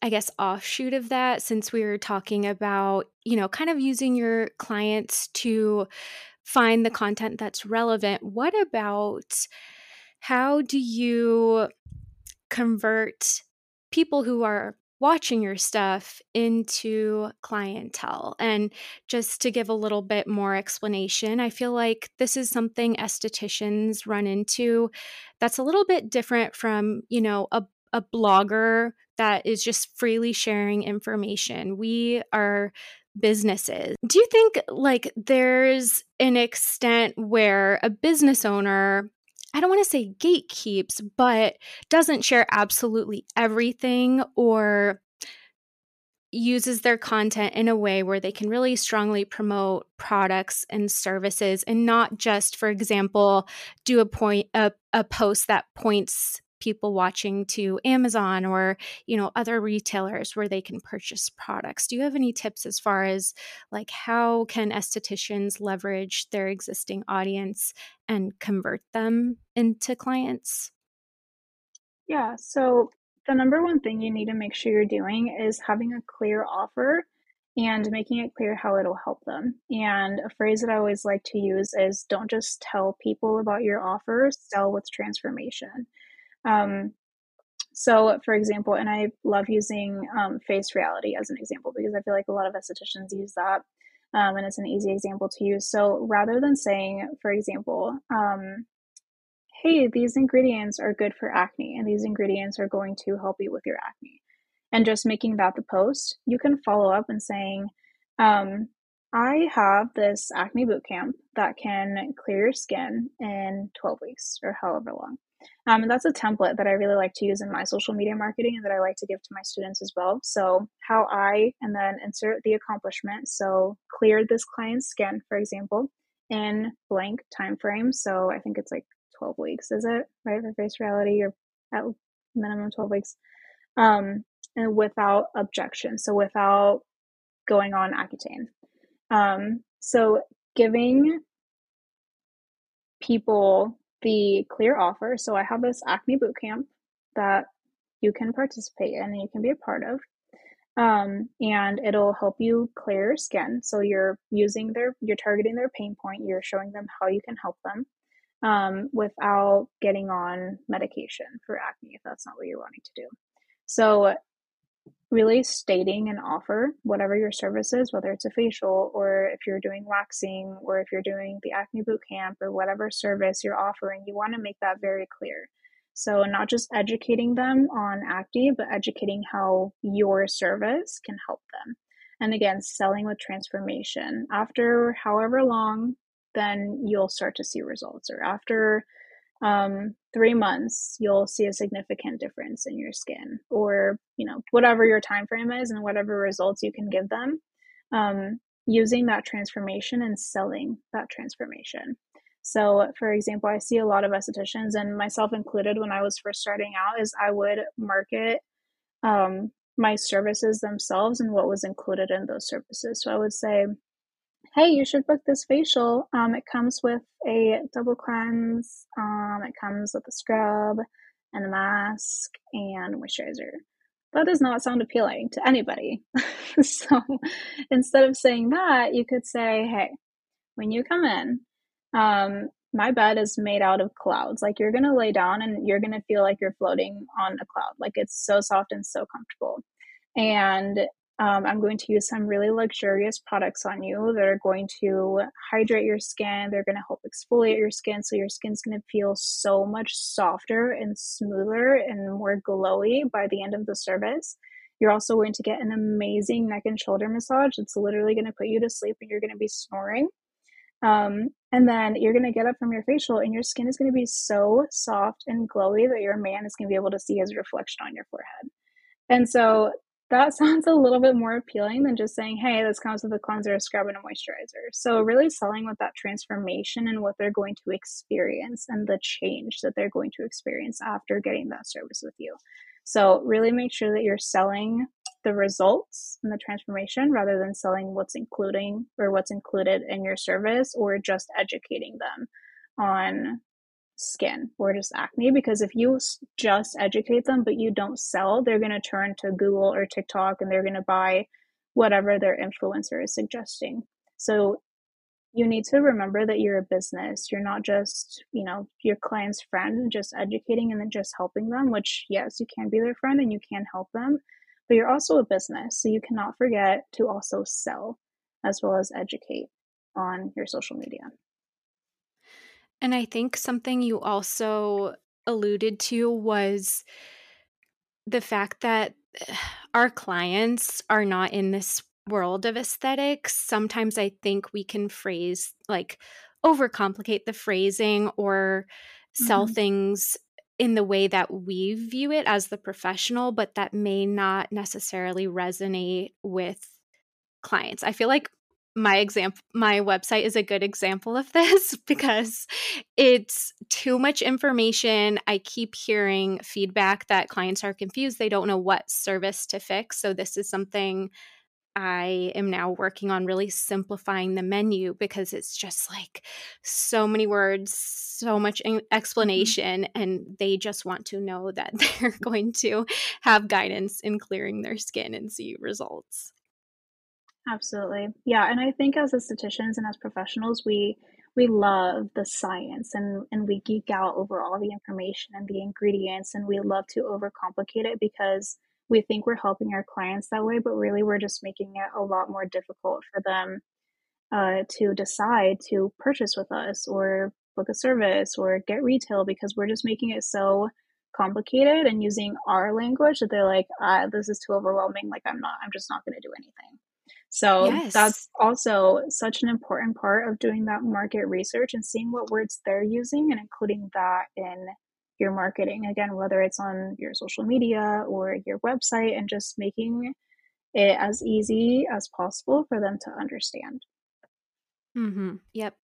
I guess, offshoot of that, since we were talking about, you know, kind of using your clients to find the content that's relevant, what about how do you convert people who are watching your stuff into clientele. And just to give a little bit more explanation, I feel like this is something estheticians run into that's a little bit different from, you know, a, a blogger that is just freely sharing information. We are businesses. Do you think like there's an extent where a business owner I don't want to say gatekeeps, but doesn't share absolutely everything or uses their content in a way where they can really strongly promote products and services and not just for example do a point a, a post that points people watching to Amazon or, you know, other retailers where they can purchase products. Do you have any tips as far as like how can estheticians leverage their existing audience and convert them into clients? Yeah, so the number one thing you need to make sure you're doing is having a clear offer and making it clear how it'll help them. And a phrase that I always like to use is don't just tell people about your offers, sell with transformation. Um, so, for example, and I love using um, face reality as an example because I feel like a lot of estheticians use that. Um, and it's an easy example to use. So rather than saying, for example, um, hey, these ingredients are good for acne and these ingredients are going to help you with your acne, and just making that the post, you can follow up and saying, um, I have this acne boot camp that can clear your skin in 12 weeks or however long. Um, and that's a template that I really like to use in my social media marketing and that I like to give to my students as well. So, how I and then insert the accomplishment. So, cleared this client's skin, for example, in blank time frame. So, I think it's like 12 weeks, is it? Right? For face reality, or at minimum 12 weeks. Um, and without objection. So, without going on Accutane. Um, so, giving people the clear offer. So I have this acne boot camp that you can participate in and you can be a part of. Um, and it'll help you clear your skin. So you're using their, you're targeting their pain point. You're showing them how you can help them um, without getting on medication for acne if that's not what you're wanting to do. So really stating an offer, whatever your service is, whether it's a facial or if you're doing waxing or if you're doing the acne boot camp or whatever service you're offering, you want to make that very clear. So, not just educating them on acne, but educating how your service can help them. And again, selling with transformation. After however long, then you'll start to see results, or after um, three months you'll see a significant difference in your skin or you know whatever your time frame is and whatever results you can give them um, using that transformation and selling that transformation. So for example i see a lot of estheticians and myself included when i was first starting out is i would market um, my services themselves and what was included in those services. So i would say hey, you should book this facial. Um, it comes with a double cleanse. Um, it comes with a scrub and a mask and moisturizer. That does not sound appealing to anybody. <laughs> so instead of saying that, you could say, hey, when you come in, um, my bed is made out of clouds. Like you're going to lay down and you're going to feel like you're floating on a cloud. Like it's so soft and so comfortable. And um, I'm going to use some really luxurious products on you that are going to hydrate your skin. They're going to help exfoliate your skin. So your skin's going to feel so much softer and smoother and more glowy by the end of the service. You're also going to get an amazing neck and shoulder massage. It's literally going to put you to sleep and you're going to be snoring. Um, and then you're going to get up from your facial and your skin is going to be so soft and glowy that your man is going to be able to see his reflection on your forehead. And so that <laughs> sounds a little bit more appealing than just saying, hey, this comes with a cleanser, a scrub, and a moisturizer. So, mm-hmm. really selling with that transformation and what they're going to experience and the change that they're going to experience after getting that service with you. So, really make sure that you're selling the results and the transformation rather than selling what's including or what's included in your service or just educating them on skin or just acne because if you just educate them but you don't sell they're going to turn to google or tiktok and they're going to buy whatever their influencer is suggesting. So you need to remember that you're a business. You're not just you know your client's friend just educating and then just helping them which yes you can be their friend and you can help them but you're also a business so you cannot forget to also sell as well as educate on your social media and I think something you also alluded to was the fact that our clients are not in this world of aesthetics. Sometimes I think we can phrase like overcomplicate the phrasing or sell mm-hmm. things in the way that we view it as the professional, but that may not necessarily resonate with clients. I feel like my example my website is a good example of this <laughs> because it's too much information i keep hearing feedback that clients are confused they don't know what service to fix so this is something i am now working on really simplifying the menu because it's just like so many words so much mm-hmm. explanation mm-hmm. and they just want to know that <laughs> they're going to have guidance in clearing their skin and see results Absolutely. Yeah, and I think as estheticians and as professionals, we we love the science and and we geek out over all the information and the ingredients and we love to overcomplicate it because we think we're helping our clients that way, but really we're just making it a lot more difficult for them uh, to decide to purchase with us or book a service or get retail because we're just making it so complicated and using our language that they're like, ah, this is too overwhelming. Like I'm not, I'm just not going to do anything. So yes. that's also such an important part of doing that market research and seeing what words they're using and including that in your marketing. Again, whether it's on your social media or your website, and just making it as easy as possible for them to understand. Mm-hmm. Yep.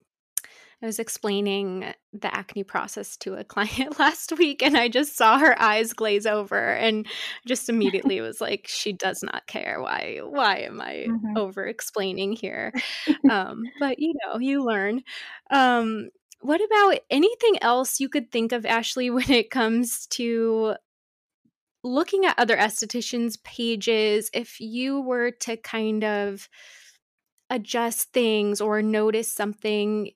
I was explaining the acne process to a <laughs> client last week and I just saw her eyes glaze over and just <laughs> immediately was like she does not care. Why why am I mm-hmm. over explaining here? <laughs> Um, but you know you learn. Um, what about anything else you could think of Ashley when it comes to looking at other estheticians pages if you were to kind of adjust things or notice something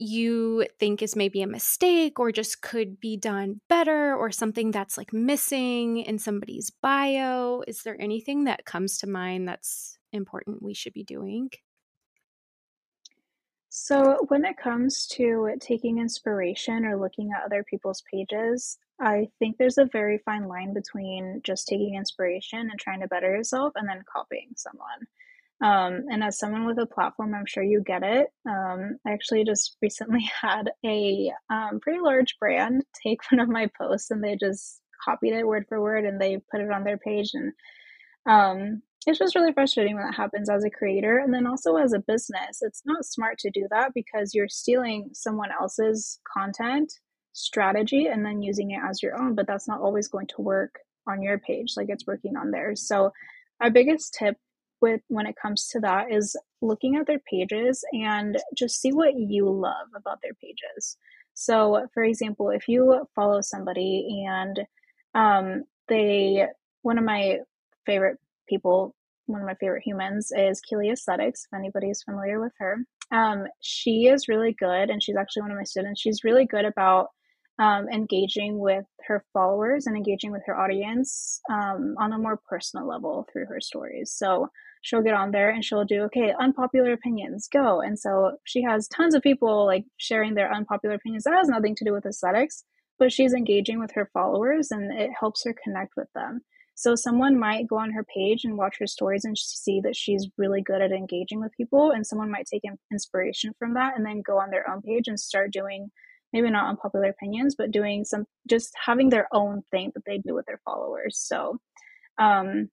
you think is maybe a mistake or just could be done better or something that's like missing in somebody's bio? Is there anything that comes to mind that's important we should be doing? So, when it comes to taking inspiration or looking at other people's pages, I think there's a very fine line between just taking inspiration and trying to better yourself and then copying someone. Um, and as someone with a platform, I'm sure you get it. Um, I actually just <laughs> recently had a um, pretty large brand take <laughs> one of my posts and they just copied it word for word and they put it on their page. And um, it's just really frustrating when that happens as a creator. And then also as a business, it's not smart to do that because you're stealing someone else's content strategy and then using it as your own. But that's not always going to work on your page like it's working on theirs. So, our biggest tip with when it comes to that is looking at their pages and just see what you love about their pages. So, for example, if you follow somebody and um, they, one of my favorite people, one of my favorite humans is Keely Aesthetics, if anybody's familiar with her. Um, she is really good, and she's actually one of my students. She's really good about um, engaging with her followers and engaging with her audience um, on a more personal level through her stories. So she'll get on there and she'll do okay unpopular opinions go. And so she has tons of people like sharing their unpopular opinions. That has nothing to do with aesthetics but she's engaging with her followers and it helps her connect with them. So someone might go on her page and watch her stories and see that she's really good at engaging with people and someone might take inspiration from that and then go on their own page and start doing maybe not unpopular opinions but doing some just having their own thing that they do with their followers. So um,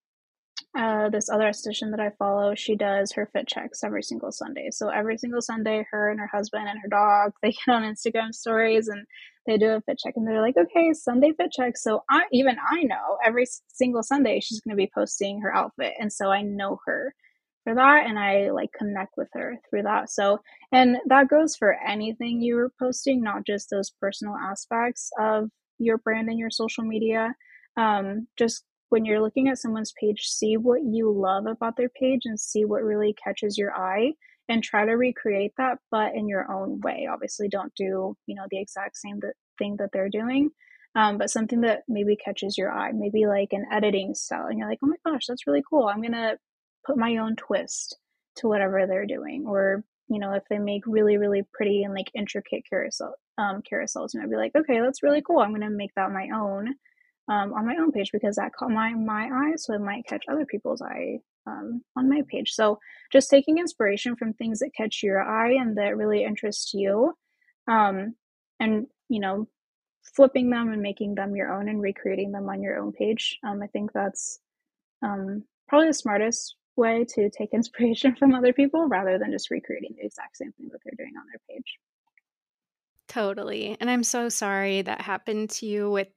uh, this other esthetician that I follow, she does her fit checks every single Sunday. So every single Sunday, her and her husband and her dog, <laughs> they get on Instagram stories and they do a fit check and they're like, okay, Sunday fit check. So I, even I know every single Sunday she's going to be posting her outfit. And so I know her for that and I like connect with her through that. So, and that goes for anything you're posting, not just those personal aspects of your brand and your social media. Um, just when you're looking at someone's page, see what you love about their page and see what really catches your eye and try to recreate that, but in your own way. Obviously, don't do, you know, the exact same thing that they're doing, um, but something that maybe catches your eye, maybe like an editing style. And you're like, oh my gosh, that's really cool. I'm to put my own twist to whatever they're doing. Or, you know, if they make really, really pretty and like intricate carousel, um, carousels, and I'd be like, okay, that's really cool. I'm to make that my own um, on my own page because that caught my my eye, so it might catch other people's eye um, on my page. So just taking inspiration from things that catch your eye and that really interest you, um, and you know, flipping them and making them your own and recreating them on your own page. Um, I think that's um, probably the smartest way to take <laughs> inspiration from other people rather than just recreating the exact same thing that they're doing on their page. Totally. And I'm so sorry that happened to you with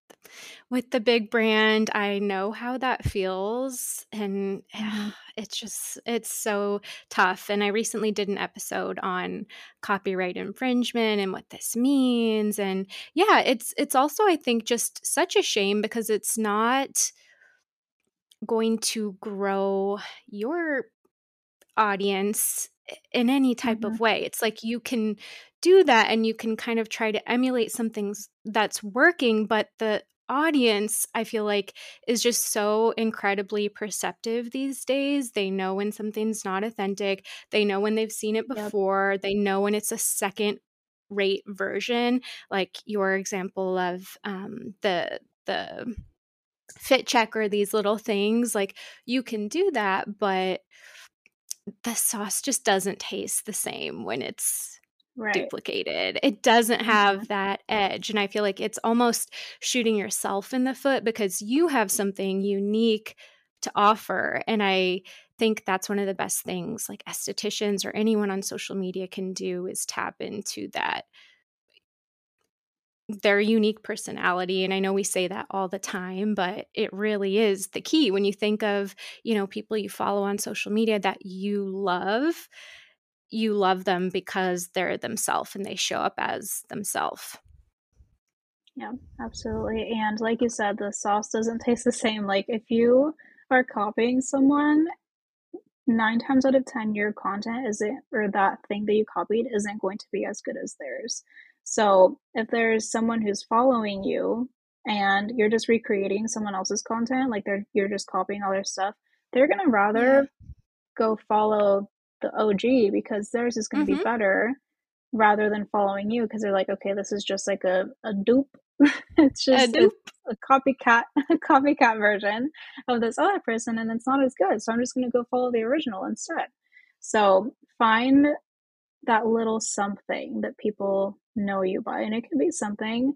with the big brand. I know how that feels and <sighs> mm-hmm. it's just it's so tough. And I recently did an episode on copyright infringement and what this means and yeah, it's it's also I think just such a shame because it's not going to grow your audience in any type mm-hmm. of way. It's like you can do that and you can kind of try to emulate something that's working, but the audience, I feel like, is just so incredibly perceptive these days. They know when something's not authentic, they know when they've seen it before, yep. they know when it's a second rate version, like your example of um, the the fit check or these little things like you can do that but the sauce just doesn't taste the same when it's Right. duplicated. It doesn't have Mhm. that edge. And I feel like it's almost shooting yourself in the foot because you have something unique to offer. And I think that's one of the best things like estheticians or anyone on social media can do is tap into that their unique personality and i know we say that all the time but it really is the key when you think of you know people you follow on social media that you love you love them because they're themselves and they show up as themselves Yeah, absolutely. And like you said, the sauce doesn't taste the same. Like if you are copying someone, nine times out of ten, your content isn't, or that thing that you copied isn't going to be as good as theirs. So if there's someone who's following you and you're just recreating someone else's content, like they're you're just copying all their stuff, they're gonna rather yeah go follow the OG because theirs is gonna be mm-hmm. better rather than following you because they're like, okay, this is just like a, a dupe. <laughs> it's just a, dupe a copycat <laughs> a copycat version of this other person and it's not as good. So I'm just gonna go follow the original instead. So find that little something that people know you by. And it can be something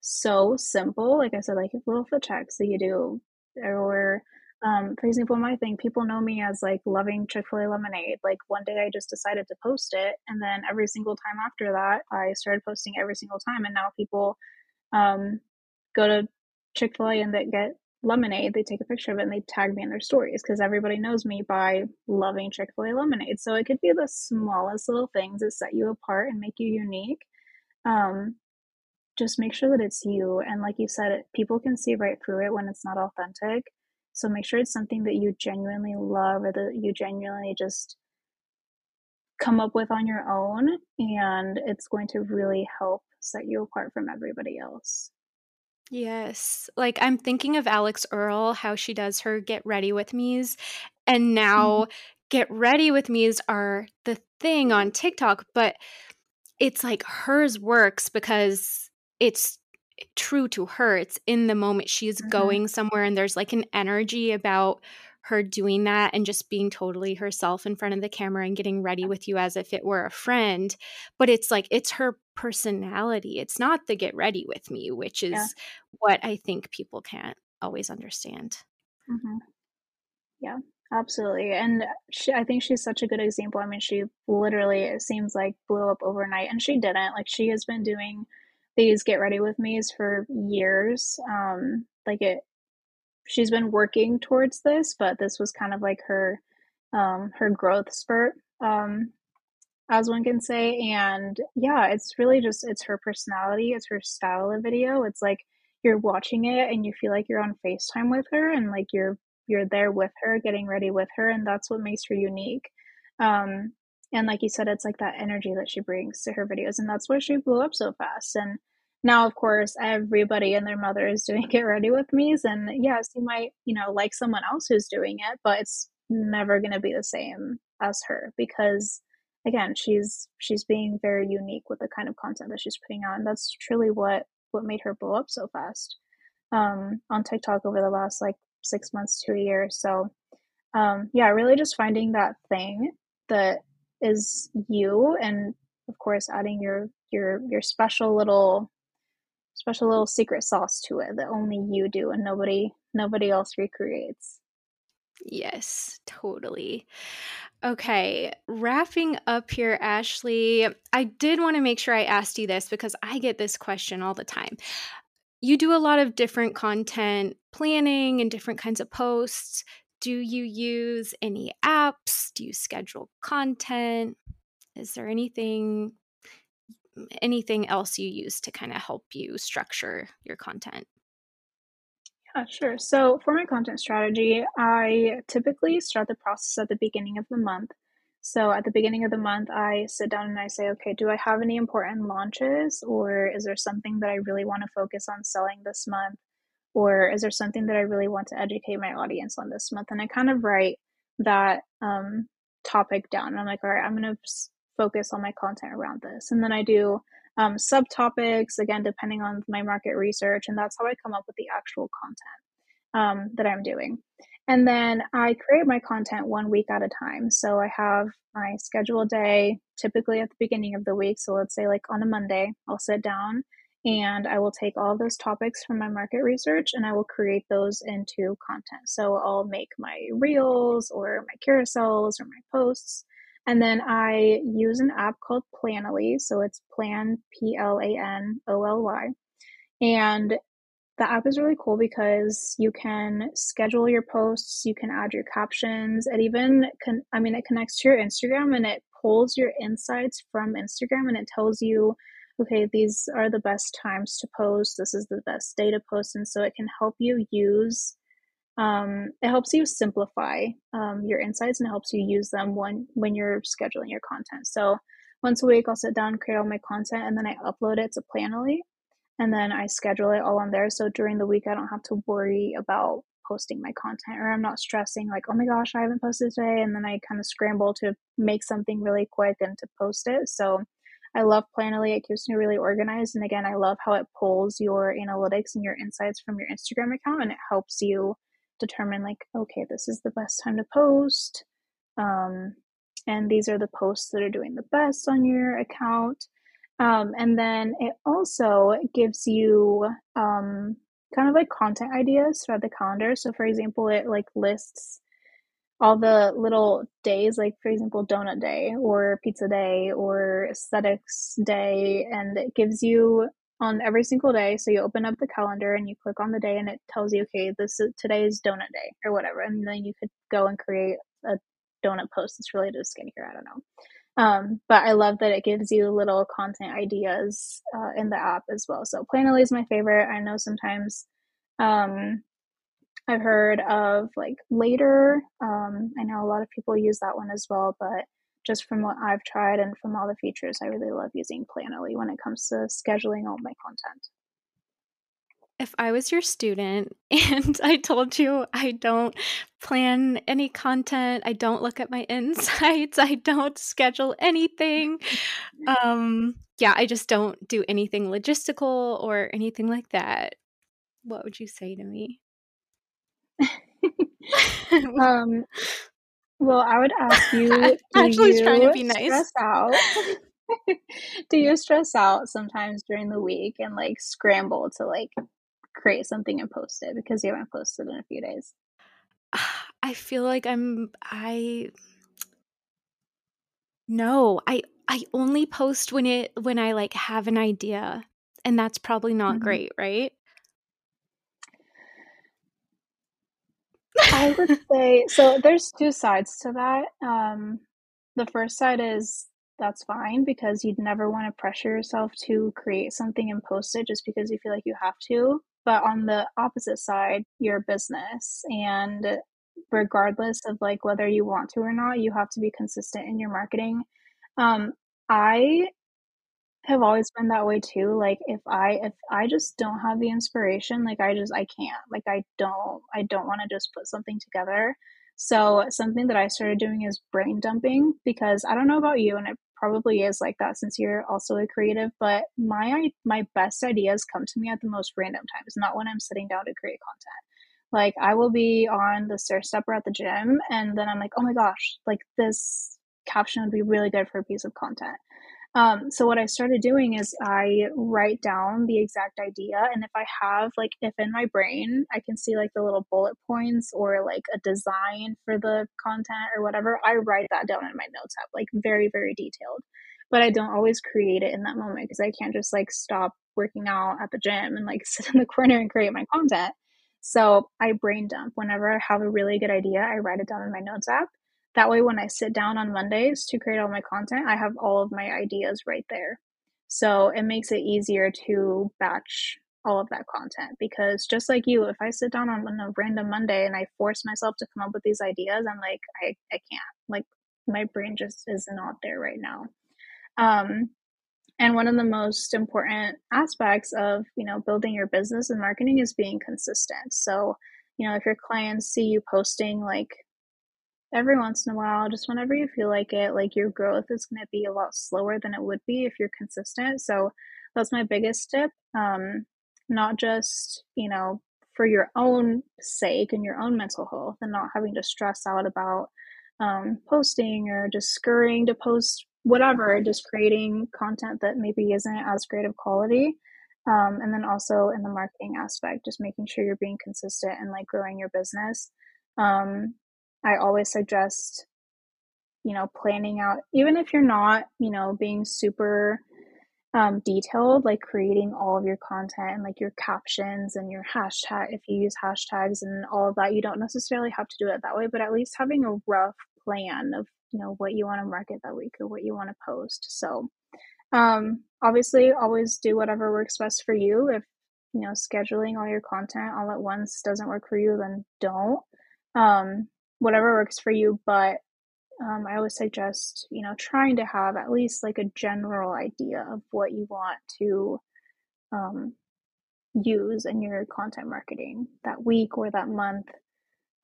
so simple, like I said, like little foot checks that you do, or um, for example, my thing, people know me as like loving Chick fil A lemonade. Like one day I just decided to post it. And then every single time after that, I started posting every single time. And now people um, go to Chick fil A and they get lemonade, they take a picture of it and they tag me in their stories because everybody knows me by loving Chick fil A lemonade. So it could be the smallest little things that set you apart and make you unique. Um, just make sure that it's you. And like you said, people can see right through it when it's not authentic. So make sure it's something that you genuinely love or that you genuinely just come up with on your own. And it's going to really help set you apart from everybody else. Yes. Like I'm thinking of Alix Earle, how she does her get ready with me's. And now Mhm. get ready with me's are the thing on TikTok, but it's like hers works because it's true to her. It's in the moment she's Mhm. going somewhere and there's like an energy about her doing that and just being totally herself in front of the camera and getting ready with you as if it were a friend. But it's like it's her personality. It's not the get ready with me, which is Yeah. what I think people can't always understand. Mhm. Yeah, absolutely. And she, I think she's such a good example. I mean, she literally, it seems like, blew up overnight, and she didn't. Like, she has been doing these get ready with me's for years. Um, like it, she's been working towards this, but this was kind of like her, um, her growth spurt, um, as one can say. And yeah, it's really just it's her personality, it's her style of video. It's like you're watching it and you feel like you're on FaceTime with her and like you're you're there with her, getting ready with her, and that's what makes her unique. Um, and like you said, it's like that energy that she brings to her videos, and that's why she blew up so fast. And now, of course, everybody and their mother is doing <laughs> Get Ready with Me's, and yes, you might, you know, like someone else who's doing it, but it's never going to be the same as her because again she's she's being very unique with the kind of content that she's putting out and that's truly what what made her blow up so fast um on tiktok over the last like six months to a year. So um yeah really just finding that thing that is you and of course adding your your your special little special little secret sauce to it that only you do and nobody nobody else recreates Yes, totally. Okay, wrapping up here, Ashley. I did want to make sure I asked you this because I get this question all the time. You do a lot of different content planning and different kinds of posts. Do you use any apps? Do you schedule content? Is there anything anything else you use to kind of help you structure your content? Yeah, sure. So for my content strategy, I typically start the process at the beginning of the month. So at the beginning of the month, I sit down and I say, okay, do I have any important launches or is there something that I really want to focus on selling this month? Or is there something that I really want to educate my audience on this month? And I kind of write that um, topic down. And I'm like, all right, I'm going to focus on my content around this. And then I do um, subtopics, again, depending on my market research. And that's how I come up with the actual content. um, that I'm doing. And then I create my content one week at a time. So I have my scheduled day typically at the beginning of the week. So let's say, like on a Monday, I'll sit down and I will take all those topics from my market research and I will create those into content. So I'll make my reels or my carousels or my posts. And then I use an app called Planoly. So it's Plan, P L A N O L Y. And the app is really cool because you can schedule your posts, you can add your captions. It even can, I mean, it connects to your Instagram and it pulls your insights from Instagram and it tells you, okay, these are the best times to post. This is the best day to post. And so it can help you use, um, it helps you simplify um, your insights and helps you use them when, when you're scheduling your content. So once a week, I'll sit down, create all my content, and then I upload it to Planoly and then I schedule it all on there. So during the week, I don't have to worry about posting my content or I'm not stressing like, oh my gosh, I haven't posted today. And then I kind of scramble to make something really quick and to post it. So I love Planoly. It keeps me really organized. And again, I love how it pulls your analytics and your insights from your Instagram account and it helps you determine like, okay, this is the best time to post. Um, and these are the posts that are doing the best on your account. Um, and then it also gives you um, kind of like content ideas throughout the calendar. So, for example, it like lists all the little days, like for example, donut day or pizza day or aesthetics day, and it gives you on every single day. So you open up the calendar and you click on the day, and it tells you, okay, this is today's donut day or whatever, and then you could go and create a donut post that's related to skincare. I don't know. Um, but I love that it gives you little content ideas uh, in the app as well. So Planoly is my favorite. I know sometimes um, I've heard of like Later. Um, I know a lot of people use that one as well, but just from what I've tried and from all the features, I really love using Planoly when it comes to scheduling all my content if I was your student <laughs> and I told you I don't plan any content, I don't look at my <laughs> insights, I don't schedule anything, <laughs> um, yeah, I just don't do anything logistical or anything like that, what would you say to me? um, well, I would ask <laughs> you. Actually, trying to be nice. Stress out? <laughs> do you stress out sometimes during the week and like scramble to like create something and post it because you haven't posted in a few days? <sighs> I feel like I'm I no, I I only post when it when I like have an idea and that's probably not mm-hmm. great, right? I would say so there's two sides to that. Um the first side is that's fine because you'd never want to pressure yourself to create something and post it just because you feel like you have to. But on the opposite side, your business and regardless of like whether you want to or not, you have to be consistent in your marketing. Um, I have always been that way too. Like if I if I just don't have the inspiration, like I just I can't. Like I don't I don't want to just put something together. So something that I started doing is brain dumping because I don't know about you and it probably is like that since you're also a creative, but my my best ideas come to me at the most random times, not when I'm sitting down to create content. Like I will be on the stair stepper at the gym and then I'm like, "Oh my gosh, like this caption would be really good for a piece of content." Um, so what I started doing is I write down the exact idea, and if I have like if in my brain I can see like the little bullet points or like a design for the content or whatever, I write that down in my notes app, like very very detailed. But I don't always create it in that moment because I can't just like stop working out at the gym and like <laughs> sit in the corner and create my content. So I brain dump whenever I have a really good idea. I write it down in my notes app that way, when I sit down on Mondays to create all my content, I have all of my ideas right there. So it makes it easier to batch all of that content because just like you, if I sit down on a random Monday and I force myself to come up with these ideas, I'm like, I, I can't. Like, my brain just is not there right now. Um, and one of the most important aspects of you know building your business and marketing is being consistent. So you know if your clients see you posting like every once in a while, just whenever you feel like it, like your growth is going to be a lot slower than it would be if you're consistent. So that's my biggest tip. Um, not just, you know, for your own sake and your own mental health and not having to stress out about um, posting or just scurrying to post whatever, just creating content that maybe isn't as great of quality. Um, and then also in the marketing aspect, just making sure you're being consistent and like growing your business. Um, I always suggest, you know, planning out, even if you're not, you know, being super um, detailed, like creating all of your content and like your captions and your hashtag. If you use hashtags and all of that, you don't necessarily have to do it that way, but at least having a rough plan of you know what you want to market that week or what you want to post. So, um, obviously, always do whatever works best for you. If you know scheduling all your content all at once doesn't work for you, then don't. Um, whatever works for you, but um, I always suggest, you know, trying to have at least like a general idea of what you want to um, use in your content marketing that week or that month.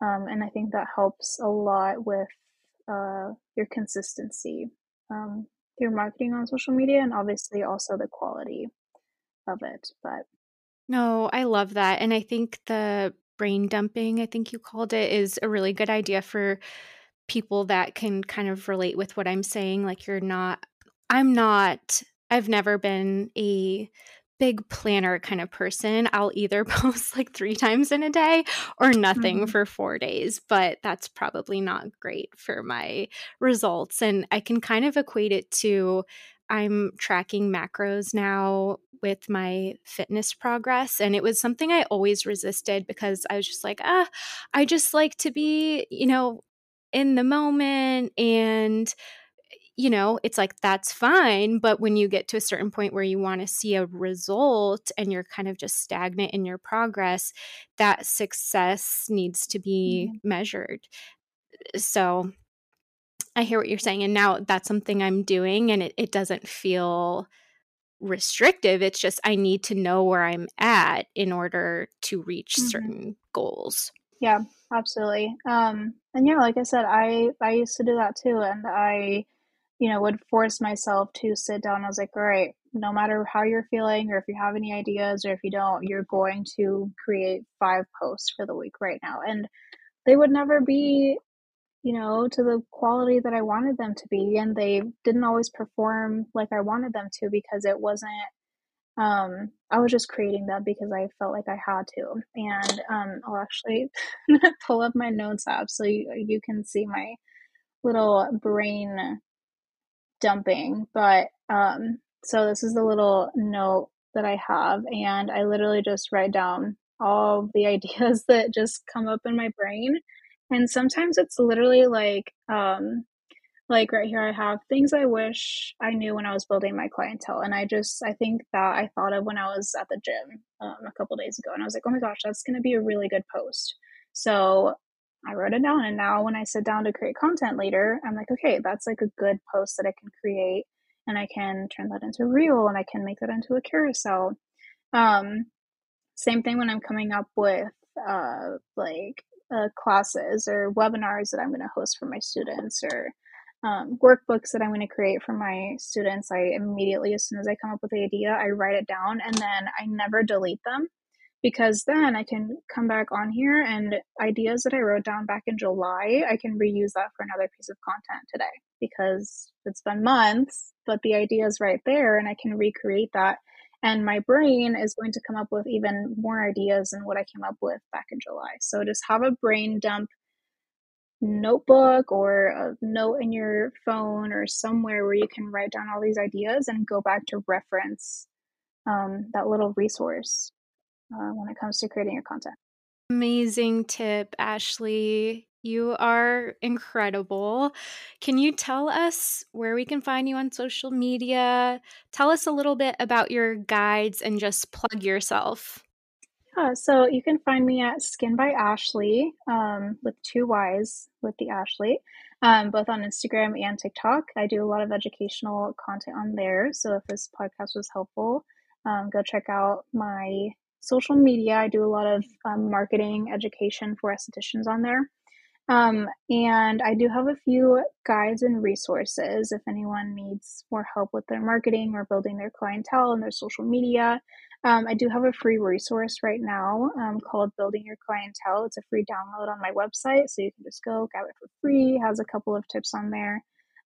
Um, and I think that helps a lot with uh, your consistency, um, your marketing on social media, and obviously also the quality of it. But no, I love that. And I think the brain dumping, I think you called it, is a really good idea for people that can kind of relate with what I'm saying. Like, you're not, I'm not, I've never been a big planner kind of person. I'll either <laughs> post like three times in a day or nothing mm-hmm. for four days, but that's probably not great for my results. And I can kind of equate it to I'm tracking macros now with my fitness progress. And it was something I always resisted because I was just like, ah, I just like to be, you know, in the moment and you know, it's like that's fine. But when you get to a certain point where you want to see a result and you're kind of just stagnant in your progress, that success needs to be mm-hmm. measured. So I hear what you're saying. And now that's something I'm doing and it, it doesn't feel restrictive. It's just I need to know where I'm at in order to reach mm-hmm. certain goals. Yeah, absolutely. Um, and yeah, like I said, I I used to do that too, and I, you know, would force myself to sit down. I was like, all right, no matter how you're feeling, or if you have any ideas, or if you don't, you're going to create five posts for the week right now, and they would never be, you know, to the quality that I wanted them to be, and they didn't always perform like I wanted them to because it wasn't um i was just creating them because i felt like i had to. And um i'll actually <laughs> pull up my notes app so you, you can see my little brain dumping but um so this is the little note that i have and i literally just write down all the <laughs> ideas that just come up in my brain and sometimes it's literally like um like right here i have things i wish i knew when i was building my clientele and i just i think that i thought of when i was at the gym um, a couple days ago and i was like oh my gosh that's going to be a really good post. So i wrote it down and now when i sit down to create content later i'm like okay that's like a good post that i can create and i can turn that into a reel and i can make that into a carousel. Um, same thing when i'm coming up with uh, like uh, classes or webinars that i'm going to host for my students or um, workbooks that I'm going to create for my students, I immediately, as soon as I come up with the idea, I write it down and then I never delete them because then I can come back on here and ideas that I wrote down back in July, I can reuse that for another piece of content today because it's been months, but the idea is right there and I can recreate that. And my brain is going to come up with even more ideas than what I came up with back in July. So just have a brain dump notebook or a note in your phone or somewhere where you can write down all these ideas and go back to reference um, that little resource uh, when it comes to creating your content. Amazing tip, Ashley. You are incredible. Can you tell us where we can find you on social media? Tell us a little bit about your guides and just plug yourself. Yeah, so you can find me at Skin by Ashley um, with two Y's with the Ashley, um, both on Instagram and TikTok. I do a lot of educational content on there. So if this podcast was helpful, um, go check out my social media. I do a lot of um, marketing education for estheticians on there. Um, and I do have a few guides and resources if anyone needs more help with their marketing or building their clientele and their social media. Um, I do have a free resource right now um, called Building Your Clientele. It's a free download on my website, so you can just go grab it for free. It has a couple of tips on there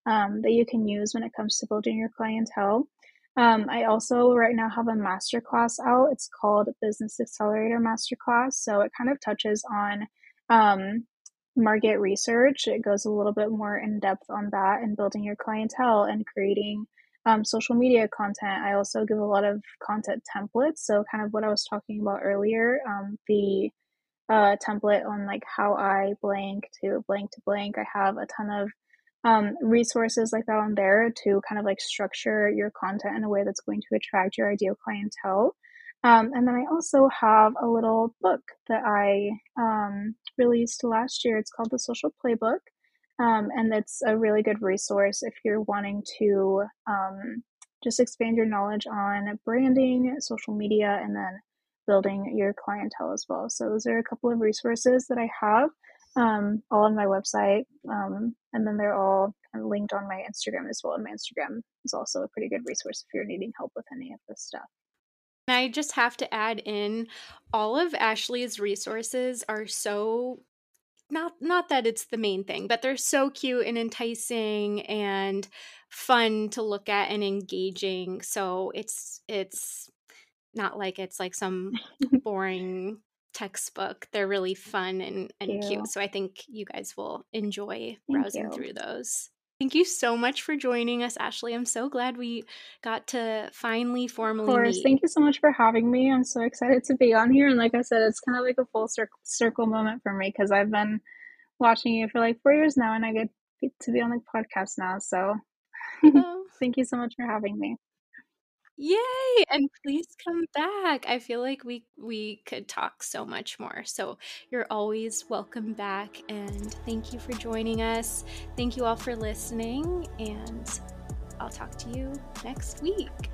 um, that you can use when it comes to building your clientele. Um, I also right now have a masterclass out. It's called Business Accelerator Masterclass. So it kind of touches on um, market research. It goes a little bit more in depth on that and building your clientele and creating um, social media content. I also give a lot of content templates. So, kind of what I was talking about earlier, um, the uh, template on like how I blank to blank to blank. I have a ton of um, resources like that on there to kind of like structure your content in a way that's going to attract your ideal clientele. Um, and then I also have a little book that I um, released last year. It's called The Social Playbook. Um, and it's a really good resource if you're wanting to um, just expand your knowledge on branding, social media, and then building your clientele as well. So, those are a couple of resources that I have um, all on my website. Um, and then they're all linked on my Instagram as well. And my Instagram is also a pretty good resource if you're needing help with any of this stuff. I just have to add in all of Ashley's resources are so not not that it's the main thing, but they're so cute and enticing and fun to look at and engaging. So it's it's not like it's like some <laughs> boring textbook. They're really fun and, and cute. So I think you guys will enjoy Thank browsing you. through those. Thank you so much for joining us, Ashley. I'm so glad we got to finally formally. Of course. Meet. Thank you so much for having me. I'm so excited to be on here. And like I said, it's kind of like a full circle, circle moment for me because I've been watching you for like four years now and I get to be on the podcast now. So oh. <laughs> thank you so much for having me. Yay! And please come back. I feel like we we could talk so much more. So you're always welcome back and thank you for joining us. Thank you all for listening and I'll talk to you next week.